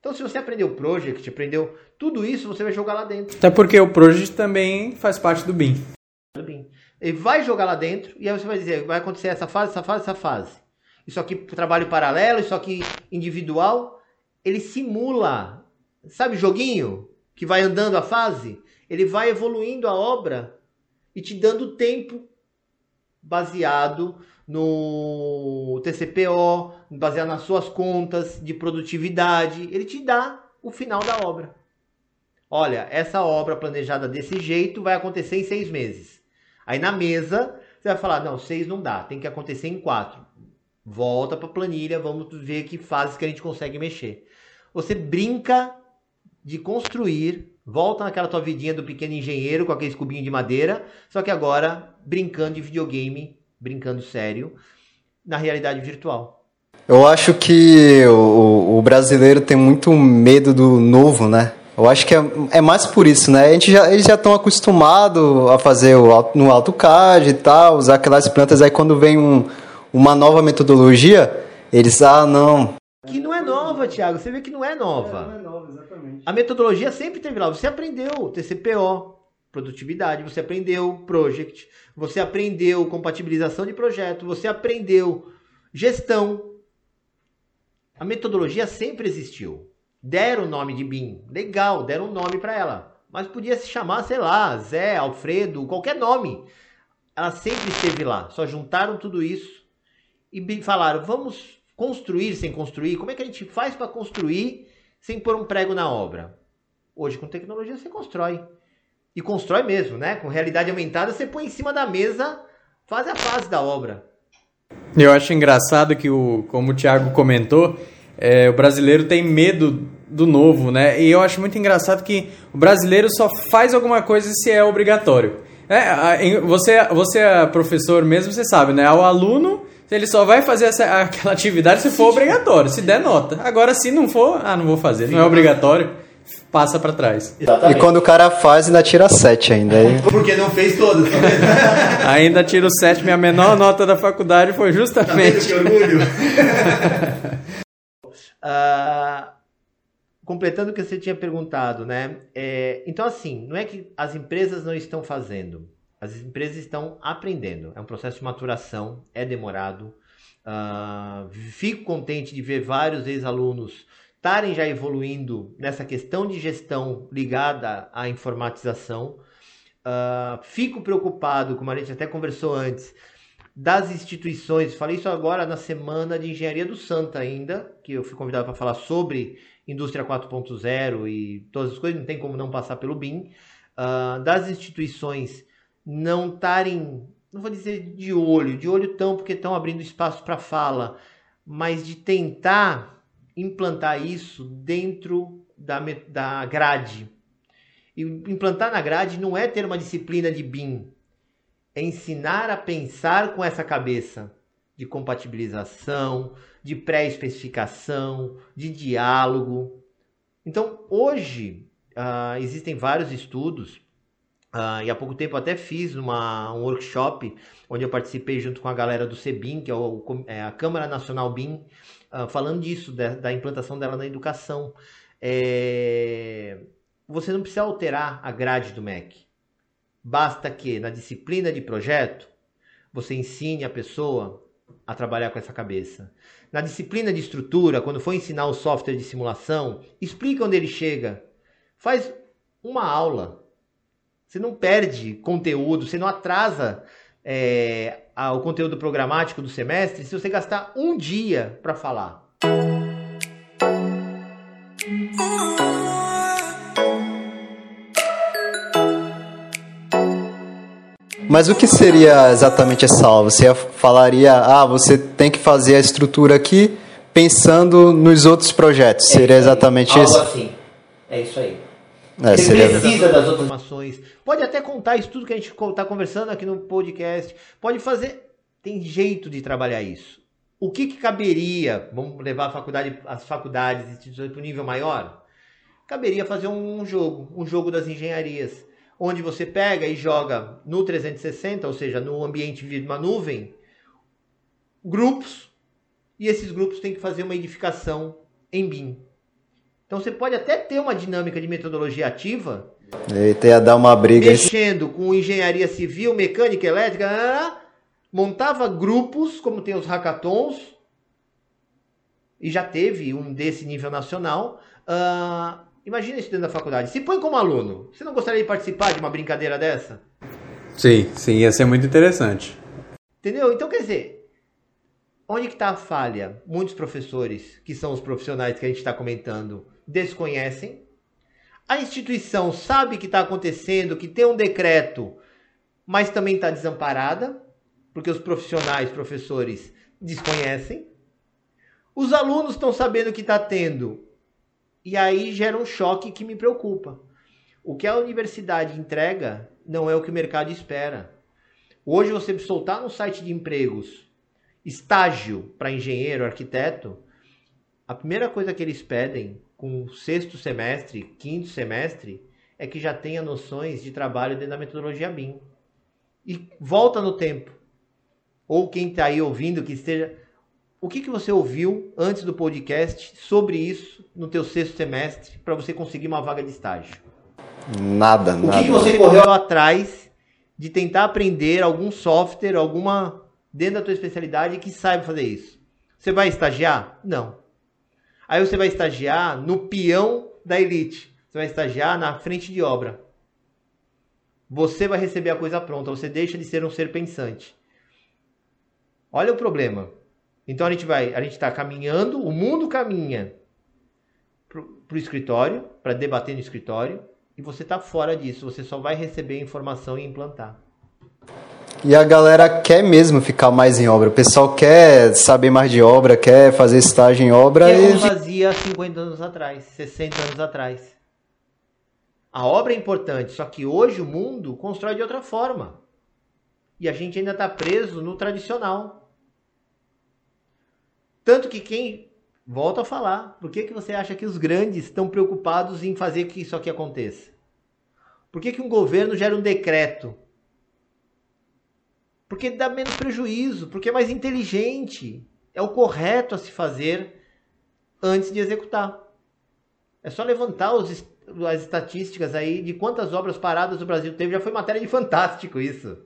Então, se você aprendeu Project, aprendeu tudo isso, você vai jogar lá dentro. Até porque o Project também faz parte do BIM. Do BIM. Ele vai jogar lá dentro e aí você vai dizer, vai acontecer essa fase, essa fase, essa fase. Isso aqui trabalho paralelo, isso aqui individual. Ele simula, sabe joguinho que vai andando a fase? Ele vai evoluindo a obra e te dando tempo baseado no TCPO, baseado nas suas contas de produtividade. Ele te dá o final da obra. Olha, essa obra planejada desse jeito vai acontecer em seis meses. Aí na mesa você vai falar: não, seis não dá, tem que acontecer em quatro. Volta para a planilha, vamos ver que fases que a gente consegue mexer. Você brinca de construir Volta naquela tua vidinha do pequeno engenheiro com aquele cubinho de madeira, só que agora brincando de videogame, brincando sério, na realidade virtual. Eu acho que o, o brasileiro tem muito medo do novo, né? Eu acho que é, é mais por isso, né? A gente já, eles já estão acostumados a fazer o, no AutoCAD e tal, usar aquelas plantas. Aí quando vem um, uma nova metodologia, eles, ah, não, que não é nova, Thiago. Você vê que não é nova. É, não é nova, exatamente. A metodologia sempre teve lá. Você aprendeu TCPO, produtividade, você aprendeu project, você aprendeu compatibilização de projeto, você aprendeu gestão. A metodologia sempre existiu. Deram o nome de BIM. Legal, deram um nome para ela. Mas podia se chamar, sei lá, Zé, Alfredo, qualquer nome. Ela sempre esteve lá. Só juntaram tudo isso e falaram: vamos construir sem construir? Como é que a gente faz para construir sem pôr um prego na obra? Hoje, com tecnologia, você constrói. E constrói mesmo, né? Com realidade aumentada, você põe em cima da mesa, faz a fase da obra. Eu acho engraçado que, o, como o Thiago comentou, é, o brasileiro tem medo do novo, né? E eu acho muito engraçado que o brasileiro só faz alguma coisa se é obrigatório. É, você, você é professor mesmo, você sabe, né? O aluno, ele só vai fazer essa, aquela atividade se for obrigatório, se der nota. Agora, se não for, ah, não vou fazer, não é obrigatório, passa para trás. Exatamente. E quando o cara faz, ainda tira 7 ainda. Aí... Porque não fez todas. ainda tiro 7, minha menor nota da faculdade foi justamente... Tá que orgulho? uh, completando o que você tinha perguntado, né? É, então, assim, não é que as empresas não estão fazendo, as empresas estão aprendendo. É um processo de maturação, é demorado. Uh, fico contente de ver vários ex-alunos estarem já evoluindo nessa questão de gestão ligada à informatização. Uh, fico preocupado, como a gente até conversou antes, das instituições. Falei isso agora na semana de engenharia do Santa ainda, que eu fui convidado para falar sobre indústria 4.0 e todas as coisas, não tem como não passar pelo BIM, uh, das instituições não estarem, não vou dizer de olho, de olho tão porque estão abrindo espaço para fala, mas de tentar implantar isso dentro da, da grade. E implantar na grade não é ter uma disciplina de BIM, é ensinar a pensar com essa cabeça de compatibilização, de pré-especificação, de diálogo. Então, hoje, uh, existem vários estudos, uh, e há pouco tempo até fiz uma, um workshop onde eu participei junto com a galera do CEBIM, que é, o, é a Câmara Nacional BIM, uh, falando disso, da, da, implantação dela na educação. É... Você não precisa alterar a grade do MEC. Basta que na disciplina de projeto você ensine a pessoa a trabalhar com essa cabeça. Na disciplina de estrutura, quando for ensinar o software de simulação, explica onde ele chega. Faz uma aula. Você não perde conteúdo, você não atrasa é, o conteúdo programático do semestre se você gastar um dia para falar. Mas o que seria exatamente essa aula? Você falaria, ah, você tem que fazer a estrutura aqui pensando nos outros projetos. É seria exatamente isso? Algo assim. É isso aí. É, você seria... precisa das outras informações. Pode até contar isso tudo que a gente está conversando aqui no podcast. Pode fazer. Tem jeito de trabalhar isso. O que, que caberia? Vamos levar a faculdade, as faculdades, instituições para um nível maior? Caberia fazer um jogo, um jogo das engenharias onde você pega e joga no 360, ou seja, no ambiente de uma nuvem, grupos, e esses grupos têm que fazer uma edificação em BIM. Então você pode até ter uma dinâmica de metodologia ativa. Eita, ia dar uma briga. Mexendo com engenharia civil, mecânica, elétrica, ah, montava grupos, como tem os hackathons, e já teve um desse nível nacional, uh, Imagina isso dentro da faculdade. Se põe como aluno, você não gostaria de participar de uma brincadeira dessa? Sim, sim, ia ser muito interessante. Entendeu? Então, quer dizer, onde que está a falha? Muitos professores, que são os profissionais que a gente está comentando, desconhecem. A instituição sabe que está acontecendo, que tem um decreto, mas também está desamparada, porque os profissionais, professores, desconhecem. Os alunos estão sabendo que está tendo, e aí gera um choque que me preocupa. O que a universidade entrega não é o que o mercado espera. Hoje você soltar no site de empregos estágio para engenheiro, arquiteto, a primeira coisa que eles pedem com o sexto semestre, quinto semestre, é que já tenha noções de trabalho dentro da metodologia BIM. E volta no tempo. Ou quem está aí ouvindo que esteja o que, que você ouviu antes do podcast sobre isso no teu sexto semestre para você conseguir uma vaga de estágio? Nada, nada. O que, que você correu atrás de tentar aprender algum software, alguma dentro da tua especialidade que saiba fazer isso? Você vai estagiar? Não. Aí você vai estagiar no peão da elite. Você vai estagiar na frente de obra. Você vai receber a coisa pronta. Você deixa de ser um ser pensante. Olha o problema. Então a gente vai, a gente está caminhando, o mundo caminha para o escritório, para debater no escritório, e você está fora disso, você só vai receber informação e implantar. E a galera quer mesmo ficar mais em obra. O pessoal quer saber mais de obra, quer fazer estágio em obra. Que é e... fazia 50 anos atrás, 60 anos atrás. A obra é importante, só que hoje o mundo constrói de outra forma. E a gente ainda está preso no tradicional. Tanto que quem. Volta a falar. Por que, que você acha que os grandes estão preocupados em fazer que isso aqui aconteça? Por que, que um governo gera um decreto? Porque dá menos prejuízo, porque é mais inteligente. É o correto a se fazer antes de executar. É só levantar os, as estatísticas aí de quantas obras paradas o Brasil teve. Já foi matéria de fantástico isso.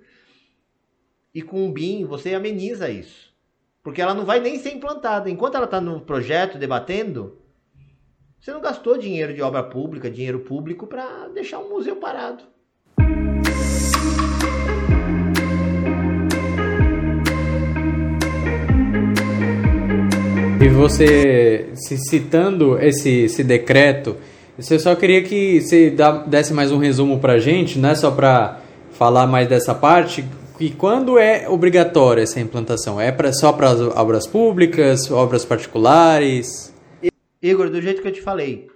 E com o BIM você ameniza isso. Porque ela não vai nem ser implantada. Enquanto ela está no projeto debatendo, você não gastou dinheiro de obra pública, dinheiro público, para deixar um museu parado. Você, citando esse, esse decreto, você só queria que você desse mais um resumo para a gente, não é só para falar mais dessa parte, e quando é obrigatória essa implantação? É pra, só para obras públicas, obras particulares? Igor, do jeito que eu te falei,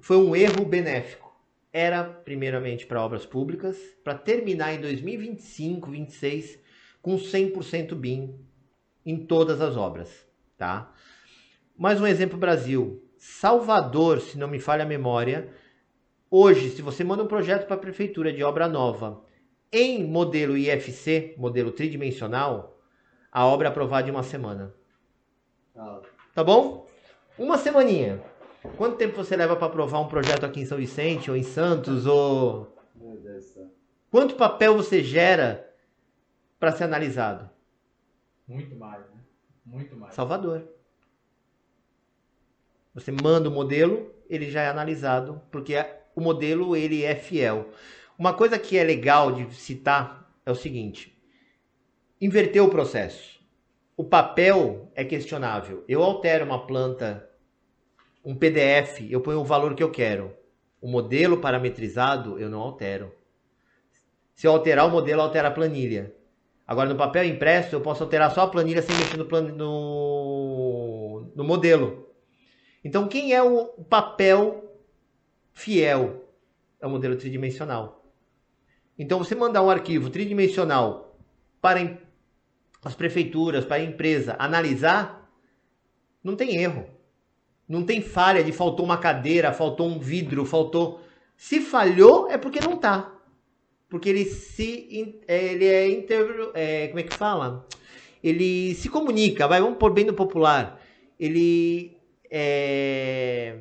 foi um erro benéfico. Era primeiramente para obras públicas, para terminar em 2025, 26 com 100% BIM em todas as obras, tá? Mais um exemplo Brasil. Salvador, se não me falha a memória, hoje, se você manda um projeto para a prefeitura de obra nova em modelo IFC, modelo tridimensional, a obra é aprovada em uma semana. Tá bom? Uma semaninha. Quanto tempo você leva para aprovar um projeto aqui em São Vicente ou em Santos ou Quanto papel você gera para ser analisado? Muito mais, né? Muito mais. Salvador. Você manda o modelo, ele já é analisado, porque o modelo ele é fiel. Uma coisa que é legal de citar é o seguinte: inverter o processo. O papel é questionável. Eu altero uma planta, um PDF, eu ponho o valor que eu quero. O modelo parametrizado eu não altero. Se eu alterar o modelo, altera a planilha. Agora, no papel impresso, eu posso alterar só a planilha sem mexer no, plan... no... no modelo. Então, quem é o papel fiel? É o modelo tridimensional. Então, você mandar um arquivo tridimensional para as prefeituras, para a empresa analisar, não tem erro. Não tem falha de faltou uma cadeira, faltou um vidro, faltou. Se falhou, é porque não tá. Porque ele se. Ele é, inter, é Como é que fala? Ele se comunica, vai, vamos pôr bem no popular. Ele. É,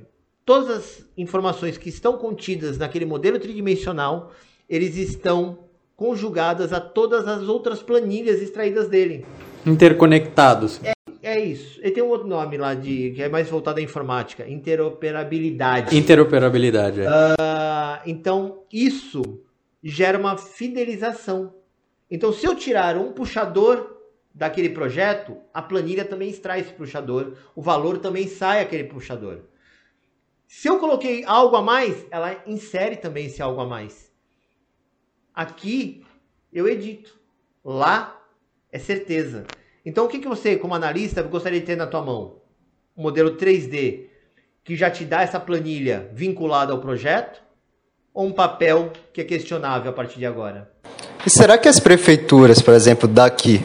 todas as informações que estão contidas naquele modelo tridimensional eles estão conjugadas a todas as outras planilhas extraídas dele. Interconectados. É, é isso. Ele tem um outro nome lá de que é mais voltado à informática, interoperabilidade. Interoperabilidade. É. Uh, então isso gera uma fidelização. Então se eu tirar um puxador daquele projeto, a planilha também extrai esse puxador, o valor também sai aquele puxador. Se eu coloquei algo a mais, ela insere também esse algo a mais. Aqui eu edito. Lá é certeza. Então o que, que você, como analista, gostaria de ter na tua mão? Um modelo 3D que já te dá essa planilha vinculada ao projeto? Ou um papel que é questionável a partir de agora? E será que as prefeituras, por exemplo, daqui,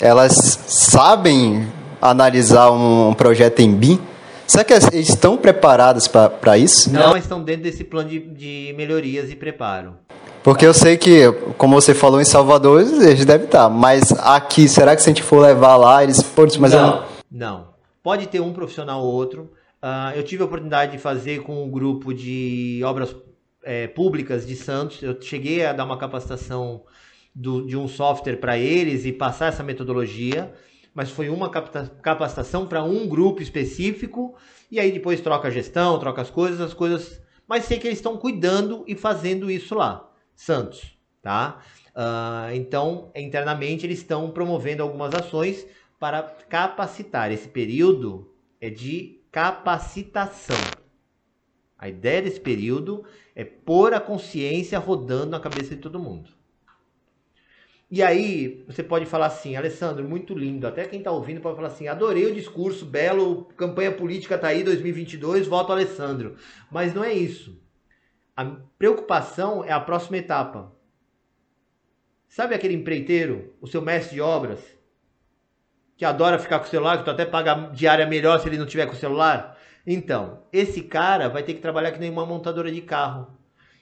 elas sabem analisar um projeto em BIM? Será que estão preparadas para isso? Não, estão dentro desse plano de, de melhorias e preparo. Porque eu sei que, como você falou em Salvador, eles devem estar. Mas aqui, será que se a gente for levar lá, eles. Putz, mas não, eu... não. Pode ter um profissional ou outro. Uh, eu tive a oportunidade de fazer com um grupo de obras é, públicas de Santos. Eu cheguei a dar uma capacitação do, de um software para eles e passar essa metodologia. Mas foi uma capacitação para um grupo específico. E aí depois troca a gestão, troca as coisas, as coisas. Mas sei que eles estão cuidando e fazendo isso lá. Santos, tá? Uh, então, internamente, eles estão promovendo algumas ações para capacitar. Esse período é de capacitação. A ideia desse período é pôr a consciência rodando na cabeça de todo mundo. E aí, você pode falar assim, Alessandro, muito lindo. Até quem está ouvindo pode falar assim: adorei o discurso, belo, campanha política tá aí 2022, voto Alessandro. Mas não é isso. A preocupação é a próxima etapa. Sabe aquele empreiteiro, o seu mestre de obras, que adora ficar com o celular, que tu até paga diária melhor se ele não tiver com o celular? Então, esse cara vai ter que trabalhar que nem uma montadora de carro.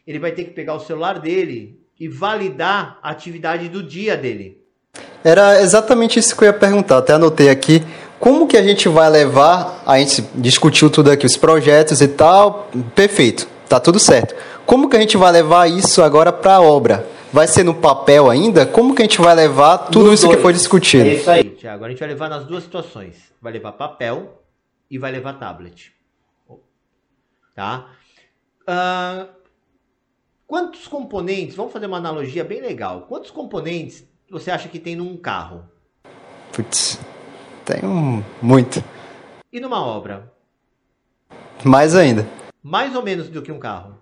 Ele vai ter que pegar o celular dele e validar a atividade do dia dele. Era exatamente isso que eu ia perguntar, até anotei aqui. Como que a gente vai levar, a gente discutiu tudo aqui, os projetos e tal, perfeito, tá tudo certo. Como que a gente vai levar isso agora para a obra? Vai ser no papel ainda? Como que a gente vai levar tudo Nos isso dois. que foi discutido? É isso aí, Tiago. A gente vai levar nas duas situações. Vai levar papel e vai levar tablet. Tá? Uh, quantos componentes, vamos fazer uma analogia bem legal. Quantos componentes você acha que tem num carro? Putz, tem um, muito. E numa obra? Mais ainda. Mais ou menos do que um carro?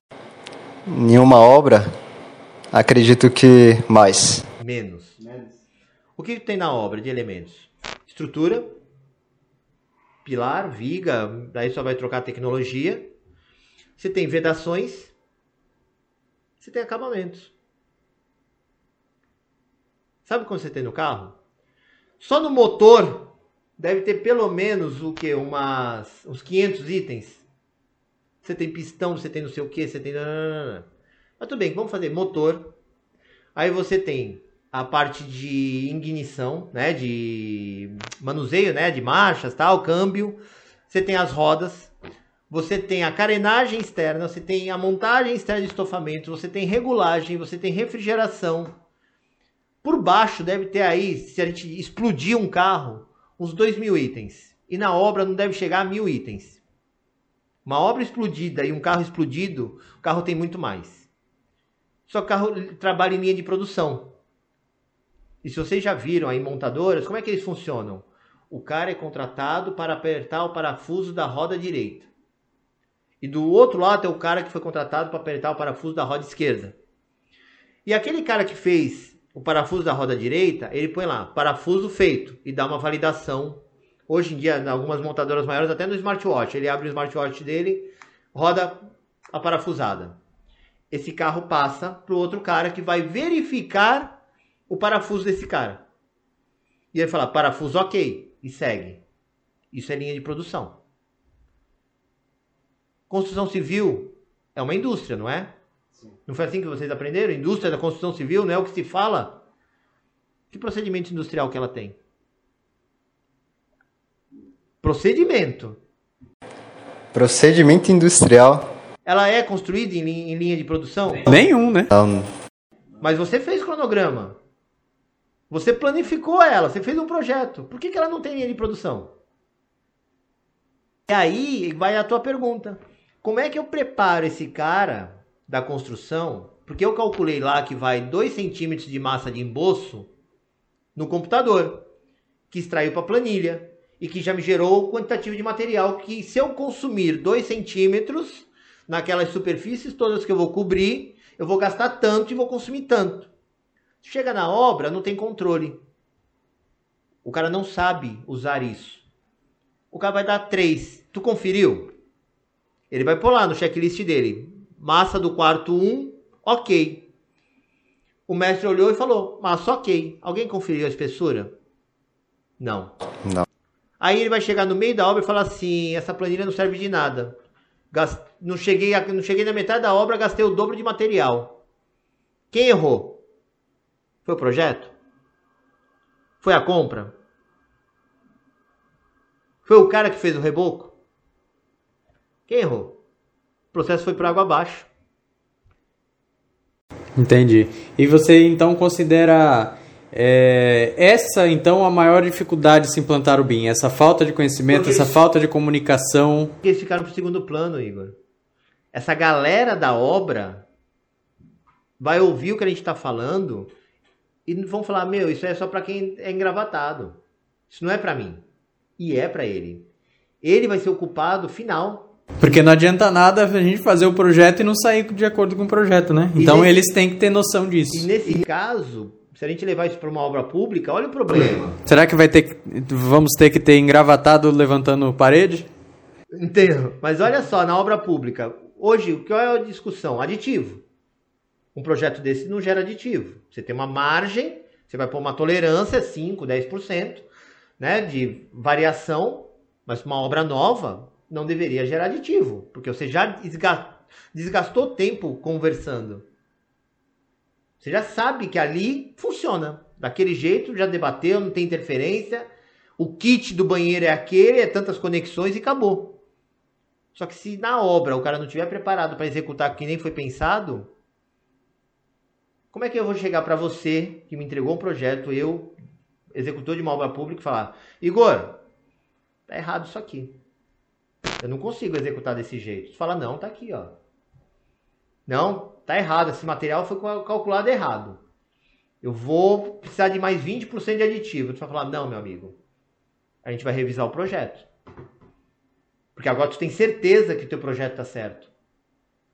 Em uma obra, acredito que mais. Menos. Menos. O que tem na obra de elementos? Estrutura, pilar, viga, daí só vai trocar a tecnologia. Você tem vedações, você tem acabamentos. Sabe quando você tem no carro? Só no motor deve ter pelo menos o que? Umas, uns 500 itens. Você tem pistão, você tem não sei o que, você tem. Mas tudo bem, vamos fazer motor. Aí você tem a parte de ignição, né, de manuseio, né, de marchas, tal, câmbio. Você tem as rodas, você tem a carenagem externa, você tem a montagem externa de estofamento, você tem regulagem, você tem refrigeração. Por baixo deve ter aí, se a gente explodir um carro, uns 2 mil itens. E na obra não deve chegar a mil itens. Uma obra explodida e um carro explodido, o carro tem muito mais. Só que o carro trabalha em linha de produção. E se vocês já viram aí montadoras, como é que eles funcionam? O cara é contratado para apertar o parafuso da roda direita. E do outro lado tem o cara que foi contratado para apertar o parafuso da roda esquerda. E aquele cara que fez o parafuso da roda direita, ele põe lá, parafuso feito, e dá uma validação. Hoje em dia, algumas montadoras maiores, até no smartwatch, ele abre o smartwatch dele, roda a parafusada. Esse carro passa para o outro cara que vai verificar o parafuso desse cara. E ele fala, parafuso ok, e segue. Isso é linha de produção. Construção civil é uma indústria, não é? Sim. Não foi assim que vocês aprenderam? Indústria da construção civil não é o que se fala? Que procedimento industrial que ela tem? Procedimento. Procedimento industrial. Ela é construída em, em linha de produção? Nenhum, né? Não. Mas você fez cronograma. Você planificou ela, você fez um projeto. Por que, que ela não tem linha de produção? E aí vai a tua pergunta. Como é que eu preparo esse cara da construção? Porque eu calculei lá que vai 2 centímetros de massa de emboço no computador, que extraiu para a planilha e que já me gerou o quantitativo de material que se eu consumir 2 centímetros naquelas superfícies todas que eu vou cobrir, eu vou gastar tanto e vou consumir tanto. Chega na obra, não tem controle. O cara não sabe usar isso. O cara vai dar 3. Tu conferiu? Ele vai pôr lá no checklist dele. Massa do quarto 1, ok. O mestre olhou e falou, massa ok. Alguém conferiu a espessura? Não. Não. Aí ele vai chegar no meio da obra e falar assim, essa planilha não serve de nada. Gast... Não, cheguei a... não cheguei na metade da obra, gastei o dobro de material. Quem errou? Foi o projeto? Foi a compra? Foi o cara que fez o reboco? Quem errou? O processo foi por água abaixo. Entendi. E você então considera é, essa então a maior dificuldade de se implantar o BIM? Essa falta de conhecimento, essa falta de comunicação? Eles ficaram para o segundo plano, Igor. Essa galera da obra vai ouvir o que a gente está falando e vão falar: Meu, isso é só para quem é engravatado. Isso não é para mim. E é para ele. Ele vai ser o culpado final porque não adianta nada a gente fazer o projeto e não sair de acordo com o projeto, né? Então nesse, eles têm que ter noção disso. E nesse caso, Se a gente levar isso para uma obra pública, olha o problema. Será que vai ter vamos ter que ter engravatado levantando parede? Entendo. Mas olha só, na obra pública, hoje, qual é a discussão? Aditivo. Um projeto desse não gera aditivo. Você tem uma margem, você vai pôr uma tolerância, 5, 10%, né, de variação, mas uma obra nova não deveria gerar aditivo, porque você já desgastou tempo conversando. Você já sabe que ali funciona. Daquele jeito, já debateu, não tem interferência. O kit do banheiro é aquele, é tantas conexões e acabou. Só que se na obra o cara não tiver preparado para executar que nem foi pensado, como é que eu vou chegar para você que me entregou um projeto, eu, executor de uma obra pública, e falar: Igor, tá errado isso aqui. Eu não consigo executar desse jeito. Você fala: não, tá aqui, ó. Não, tá errado. Esse material foi calculado errado. Eu vou precisar de mais 20% de aditivo. Tu vai falar: não, meu amigo. A gente vai revisar o projeto. Porque agora tu tem certeza que teu projeto está certo.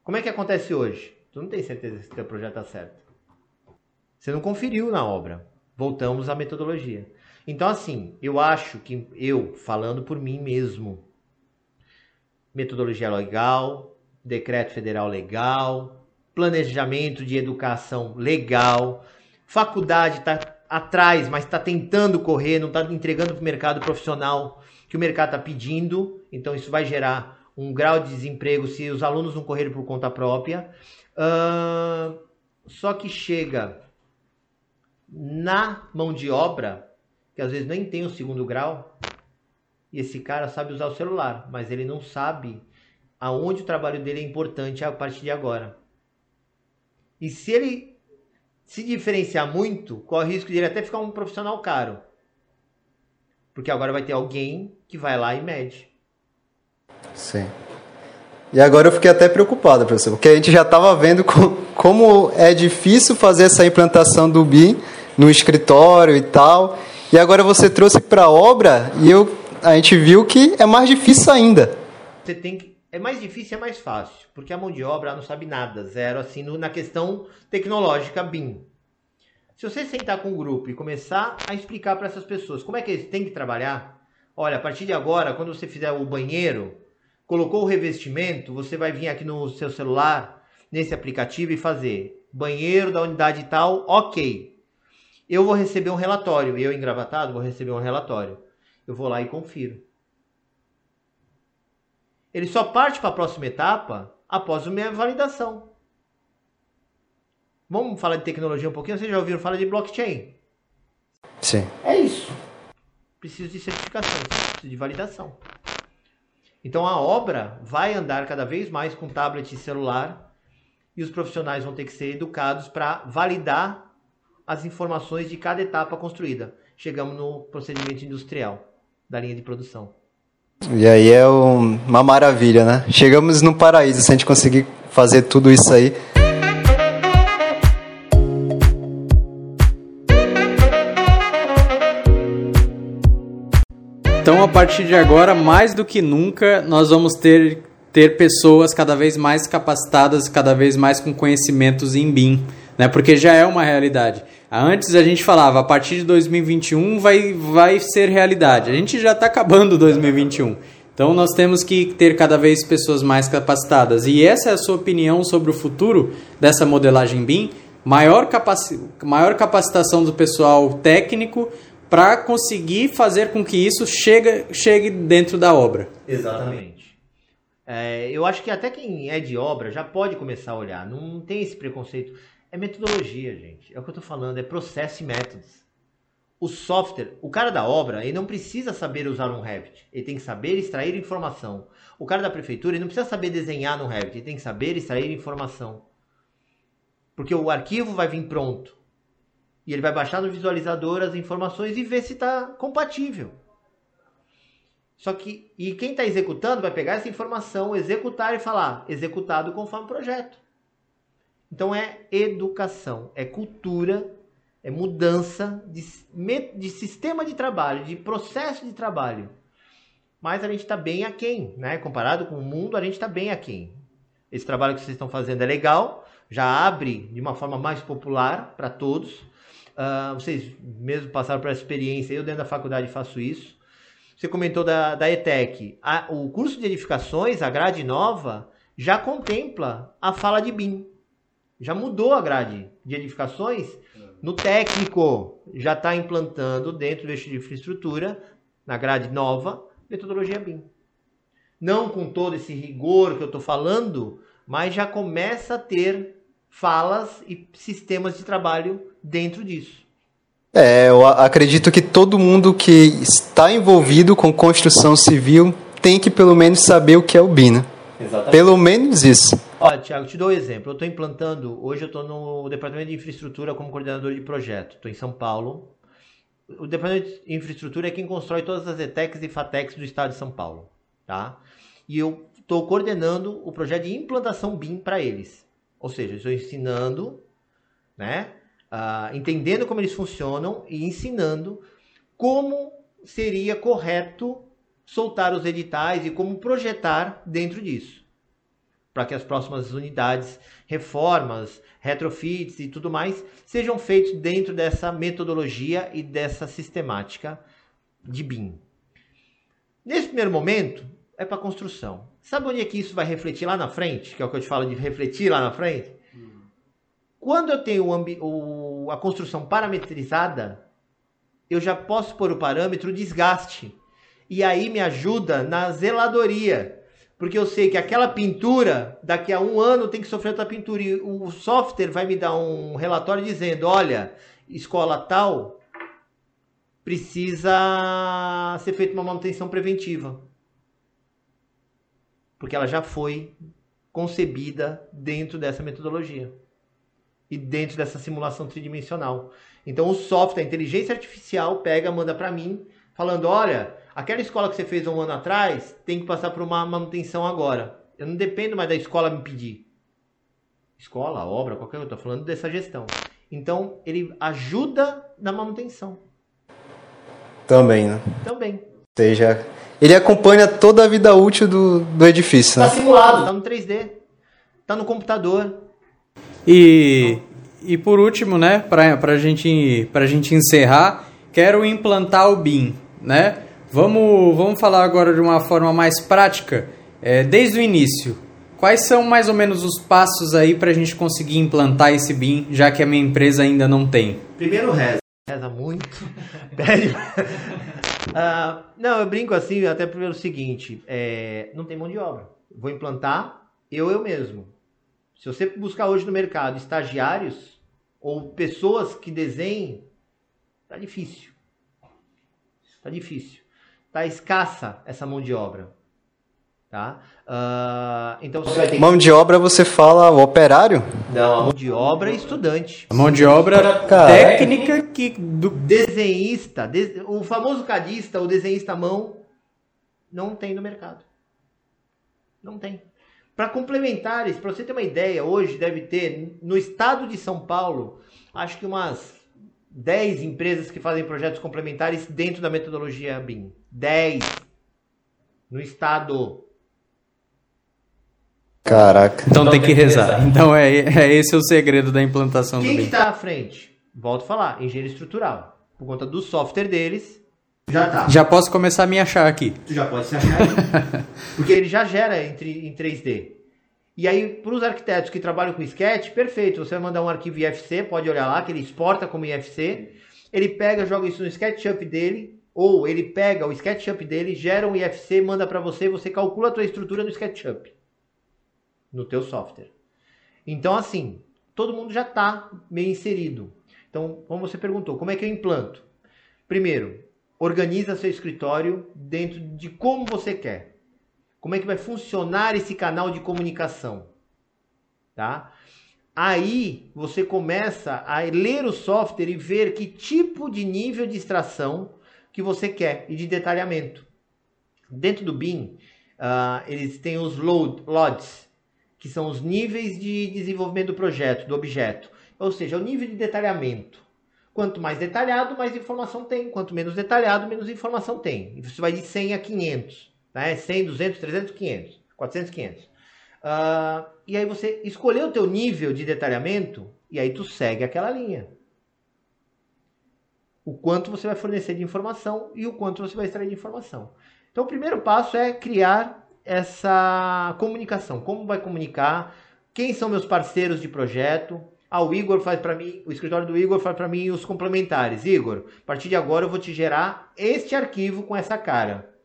Como é que acontece hoje? Tu não tem certeza se teu projeto está certo. Você não conferiu na obra. Voltamos à metodologia. Então, assim, eu acho que eu, falando por mim mesmo, metodologia legal, decreto federal legal, planejamento de educação legal, faculdade está atrás, mas está tentando correr, não está entregando para o mercado profissional que o mercado está pedindo, então isso vai gerar um grau de desemprego se os alunos não correrem por conta própria. Uh, só que chega na mão de obra, que às vezes nem tem o segundo grau, esse cara sabe usar o celular, mas ele não sabe aonde o trabalho dele é importante a partir de agora. E se ele se diferenciar muito, corre o risco de ele até ficar um profissional caro. Porque agora vai ter alguém que vai lá e mede. Sim. E agora eu fiquei até preocupado, professor, porque a gente já estava vendo como é difícil fazer essa implantação do BIM no escritório e tal. E agora você trouxe para a obra e eu, a gente viu que é mais difícil ainda. Você tem que é mais difícil e é mais fácil, porque a mão de obra não sabe nada, zero assim no, na questão tecnológica BIM. Se você sentar com um grupo e começar a explicar para essas pessoas como é que eles têm que trabalhar, olha, a partir de agora, quando você fizer o banheiro, colocou o revestimento, você vai vir aqui no seu celular, nesse aplicativo e fazer banheiro da unidade tal, ok. Eu vou receber um relatório, eu engravatado vou receber um relatório. Eu vou lá e confiro. Ele só parte para a próxima etapa após a minha validação. Vamos falar de tecnologia um pouquinho? Vocês já ouviram falar de blockchain? Sim. É isso. Preciso de certificação, preciso de validação. Então a obra vai andar cada vez mais com tablet e celular e os profissionais vão ter que ser educados para validar as informações de cada etapa construída. Chegamos no procedimento industrial da linha de produção. E aí é uma maravilha, né? Chegamos no paraíso se a gente conseguir fazer tudo isso aí. Então, a partir de agora, mais do que nunca, nós vamos ter, ter pessoas cada vez mais capacitadas, cada vez mais com conhecimentos em BIM, né? Porque já é uma realidade. Antes a gente falava, a partir de 2021 vai, vai ser realidade. A gente já está acabando 2021. Então nós temos que ter cada vez pessoas mais capacitadas. E essa é a sua opinião sobre o futuro dessa modelagem BIM? Maior, capaci maior capacitação do pessoal técnico, para conseguir fazer com que isso chegue, chegue dentro da obra. Exatamente. É, eu acho que até quem é de obra já pode começar a olhar, não tem esse preconceito. É metodologia, gente. É o que eu estou falando, é processo e métodos. O software, o cara da obra, ele não precisa saber usar um Revit, ele tem que saber extrair informação. O cara da prefeitura, ele não precisa saber desenhar no Revit, ele tem que saber extrair informação. Porque o arquivo vai vir pronto. E ele vai baixar no visualizador as informações e ver se está compatível. Só que, e quem está executando vai pegar essa informação, executar e falar, executado conforme o projeto. Então é educação, é cultura, é mudança de, de sistema de trabalho, de processo de trabalho. Mas a gente está bem aquém, né? Comparado com o mundo, a gente está bem aquém. Esse trabalho que vocês estão fazendo é legal, já abre de uma forma mais popular para todos Uh, vocês mesmo passaram por essa experiência, eu dentro da faculdade faço isso. Você comentou da, da ETEC. A, o curso de edificações, a grade nova, já contempla a fala de BIM. Já mudou a grade de edificações. No técnico, já está implantando dentro do eixo de infraestrutura, na grade nova, metodologia BIM. Não com todo esse rigor que eu estou falando, mas já começa a ter falas e sistemas de trabalho dentro disso. É, eu acredito que todo mundo que está envolvido com construção civil tem que pelo menos saber o que é o BIM, né? Exatamente. Pelo menos isso. Olha, Tiago, te dou um exemplo. Eu estou implantando, hoje eu estou no Departamento de Infraestrutura como coordenador de projeto. Estou em São Paulo. O Departamento de Infraestrutura é quem constrói todas as ETECs e FATECs do estado de São Paulo. Tá? E eu estou coordenando o projeto de implantação BIM para eles. Ou seja, estou ensinando, né, uh, entendendo como eles funcionam e ensinando como seria correto soltar os editais e como projetar dentro disso. Para que as próximas unidades, reformas, retrofits e tudo mais sejam feitos dentro dessa metodologia e dessa sistemática de BIM. Nesse primeiro momento, é para construção. Sabe onde é que isso vai refletir lá na frente? Que é o que eu te falo de refletir lá na frente? Quando eu tenho o, o, a construção parametrizada, eu já posso pôr o parâmetro desgaste. E aí me ajuda na zeladoria. Porque eu sei que aquela pintura, daqui a um ano tem que sofrer outra pintura. E o software vai me dar um relatório dizendo: olha, escola tal precisa ser feita uma manutenção preventiva porque ela já foi concebida dentro dessa metodologia e dentro dessa simulação tridimensional. Então o software, a inteligência artificial pega, manda para mim, falando: olha, aquela escola que você fez um ano atrás tem que passar por uma manutenção agora. Eu não dependo mais da escola me pedir. Escola, obra, qualquer coisa, estou falando dessa gestão. Então ele ajuda na manutenção. Também, né? Também. Seja ele acompanha toda a vida útil do, do edifício. Está né? simulado, está no 3D, está no computador. E, e por último, né, para a gente, a gente encerrar, quero implantar o BIM, né? Vamos, vamos falar agora de uma forma mais prática, é, desde o início. Quais são mais ou menos os passos aí para a gente conseguir implantar esse BIM, já que a minha empresa ainda não tem? Primeiro reza. Reza muito. Pede. Uh, não, eu brinco assim até pelo seguinte: é, não tem mão de obra. Vou implantar eu, eu mesmo. Se você buscar hoje no mercado estagiários ou pessoas que desenhem, tá difícil. Tá difícil. Tá escassa essa mão de obra. Tá? Uh, então você vai ter Mão de obra você fala o operário? Não, a mão de obra é estudante. A mão de obra Cara, técnica que. Do... Desenhista, o famoso cadista, o desenhista à mão, não tem no mercado. Não tem. Para complementares, para você ter uma ideia, hoje deve ter no estado de São Paulo, acho que umas 10 empresas que fazem projetos complementares dentro da metodologia BIM. 10 no estado. Caraca. Então, então tem que rezar. Então é, é esse o segredo da implantação Quem do Quem está à frente? Volto a falar, engenheiro estrutural. Por conta do software deles, já tá. Já posso começar a me achar aqui. Tu já pode se achar aí. Porque ele já gera em, em 3D. E aí, para os arquitetos que trabalham com Sketch, perfeito. Você vai mandar um arquivo IFC, pode olhar lá, que ele exporta como IFC. Ele pega, joga isso no SketchUp dele, ou ele pega o SketchUp dele, gera um IFC, manda para você, você calcula a tua estrutura no SketchUp no teu software. Então, assim, todo mundo já está meio inserido. Então, como você perguntou, como é que eu implanto? Primeiro, organiza seu escritório dentro de como você quer. Como é que vai funcionar esse canal de comunicação? Tá? Aí você começa a ler o software e ver que tipo de nível de extração que você quer e de detalhamento. Dentro do BIM, uh, eles têm os load, LODs, que são os níveis de desenvolvimento do projeto, do objeto. Ou seja, o nível de detalhamento. Quanto mais detalhado, mais informação tem. Quanto menos detalhado, menos informação tem. Isso vai de 100 a 500. Né? 100, 200, 300, 500. 400, 500. Uh, e aí você escolheu o teu nível de detalhamento e aí tu segue aquela linha. O quanto você vai fornecer de informação e o quanto você vai extrair de informação. Então, o primeiro passo é criar essa comunicação. Como vai comunicar? Quem são meus parceiros de projeto? Ah, o Igor faz para mim, o escritório do Igor faz para mim os complementares. Igor, a partir de agora eu vou te gerar este arquivo com essa cara.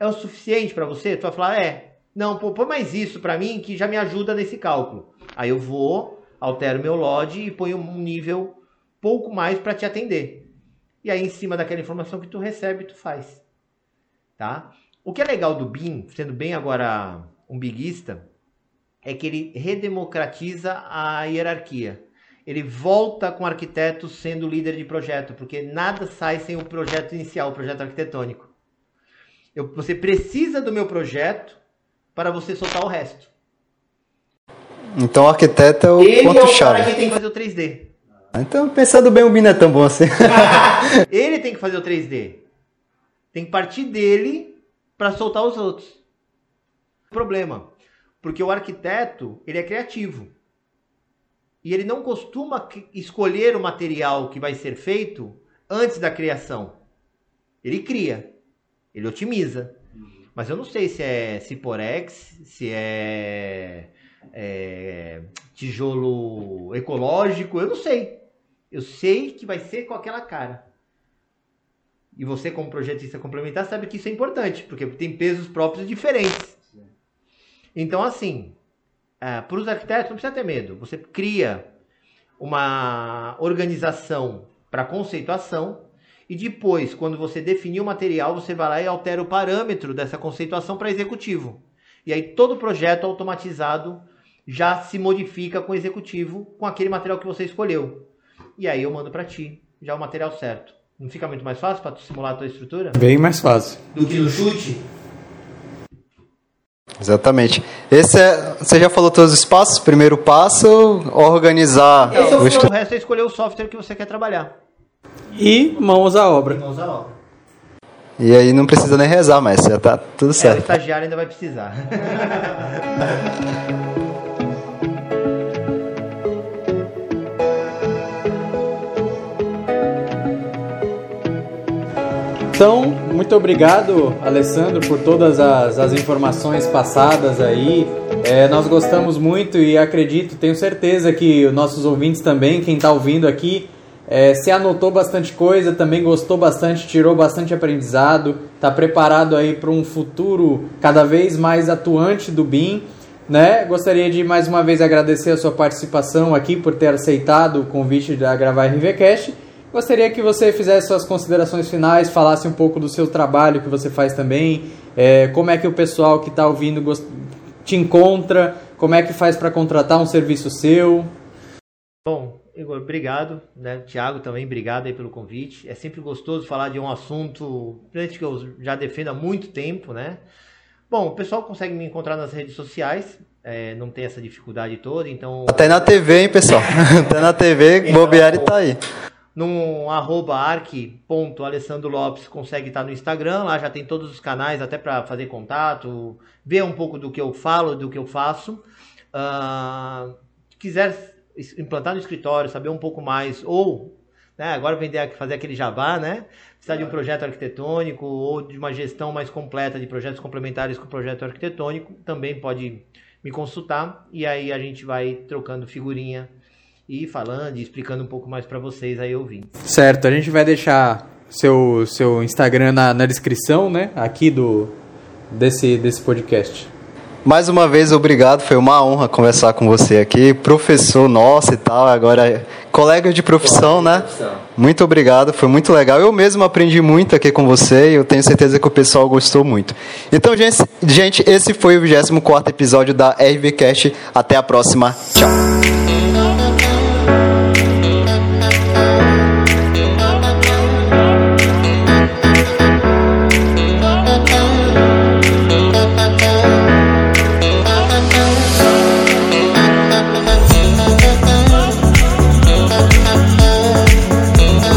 É o suficiente para você? Tu vai falar, é. Não, pô, põe mais isso para mim que já me ajuda nesse cálculo. Aí eu vou, altero meu LOD e ponho um nível pouco mais para te atender. E aí em cima daquela informação que tu recebe, tu faz. Tá? O que é legal do BIM, sendo bem agora um biguista, é que ele redemocratiza a hierarquia. Ele volta com o arquiteto sendo líder de projeto, porque nada sai sem o projeto inicial, o projeto arquitetônico. Eu, você precisa do meu projeto para você soltar o resto. Então o arquiteto é o Ele ponto é o chave. cara que tem que fazer o 3D. Então pensando bem, o BIM não é tão bom assim. Ele tem que fazer o 3D. Tem que partir dele para soltar os outros. Problema, porque o arquiteto ele é criativo e ele não costuma escolher o material que vai ser feito antes da criação. Ele cria, ele otimiza. Mas eu não sei se é Ciporex, se é, é tijolo ecológico, eu não sei. Eu sei que vai ser com aquela cara. E você, como projetista complementar, sabe que isso é importante, porque tem pesos próprios diferentes. Então, assim, para os arquitetos não precisa ter medo. Você cria uma organização para conceituação e depois, quando você definir o material, você vai lá e altera o parâmetro dessa conceituação para executivo. E aí todo o projeto automatizado já se modifica com o executivo com aquele material que você escolheu. E aí eu mando para ti já o material certo. Não fica muito mais fácil para tu simular a tua estrutura? Bem mais fácil. Do que no chute? Exatamente. Esse é, você já falou todos os passos. Primeiro passo, organizar Esse é o o resto é escolher o software que você quer trabalhar. E mãos à obra. E aí não precisa nem rezar, mas já tá tudo É, o certo. estagiário ainda vai precisar. Então, muito obrigado, Alessandro, por todas as, as informações passadas aí. É, nós gostamos muito e acredito, tenho certeza que os nossos ouvintes também, quem está ouvindo aqui, é, se anotou bastante coisa, também gostou bastante, tirou bastante aprendizado, está preparado aí para um futuro cada vez mais atuante do BIM. Né? Gostaria de mais uma vez agradecer a sua participação aqui por ter aceitado o convite da gravar RVCast. Gostaria que você fizesse suas considerações finais, falasse um pouco do seu trabalho que você faz também, é, como é que o pessoal que está ouvindo te encontra, como é que faz para contratar um serviço seu. Bom, Igor, obrigado. Né? Tiago também, obrigado aí pelo convite. É sempre gostoso falar de um assunto que eu já defendo há muito tempo, né? Bom, o pessoal consegue me encontrar nas redes sociais, é, não tem essa dificuldade toda, então Até na TV, hein, pessoal? Até na TV, Então- bobear e tá aí. no arroba arc.alessandro Lopes consegue estar no Instagram, lá já tem todos os canais até para fazer contato, ver um pouco do que eu falo, do que eu faço. Ah, quiser implantar no escritório, saber um pouco mais, ou né, agora vender, fazer aquele jabá, né? Precisar de um projeto arquitetônico ou de uma gestão mais completa de projetos complementares com o projeto arquitetônico, também pode me consultar e aí a gente vai trocando figurinha e falando e explicando um pouco mais para vocês aí ouvindo. Certo, a gente vai deixar seu, seu Instagram na, na descrição, né? Aqui do desse, desse podcast. Mais uma vez, obrigado. Foi uma honra conversar com você aqui. Professor nosso e tal, agora colega de profissão, né? Muito obrigado, foi muito legal. Eu mesmo aprendi muito aqui com você e eu tenho certeza que o pessoal gostou muito. Então, gente, gente esse foi o 24 episódio da RVCast. Até a próxima. Tchau.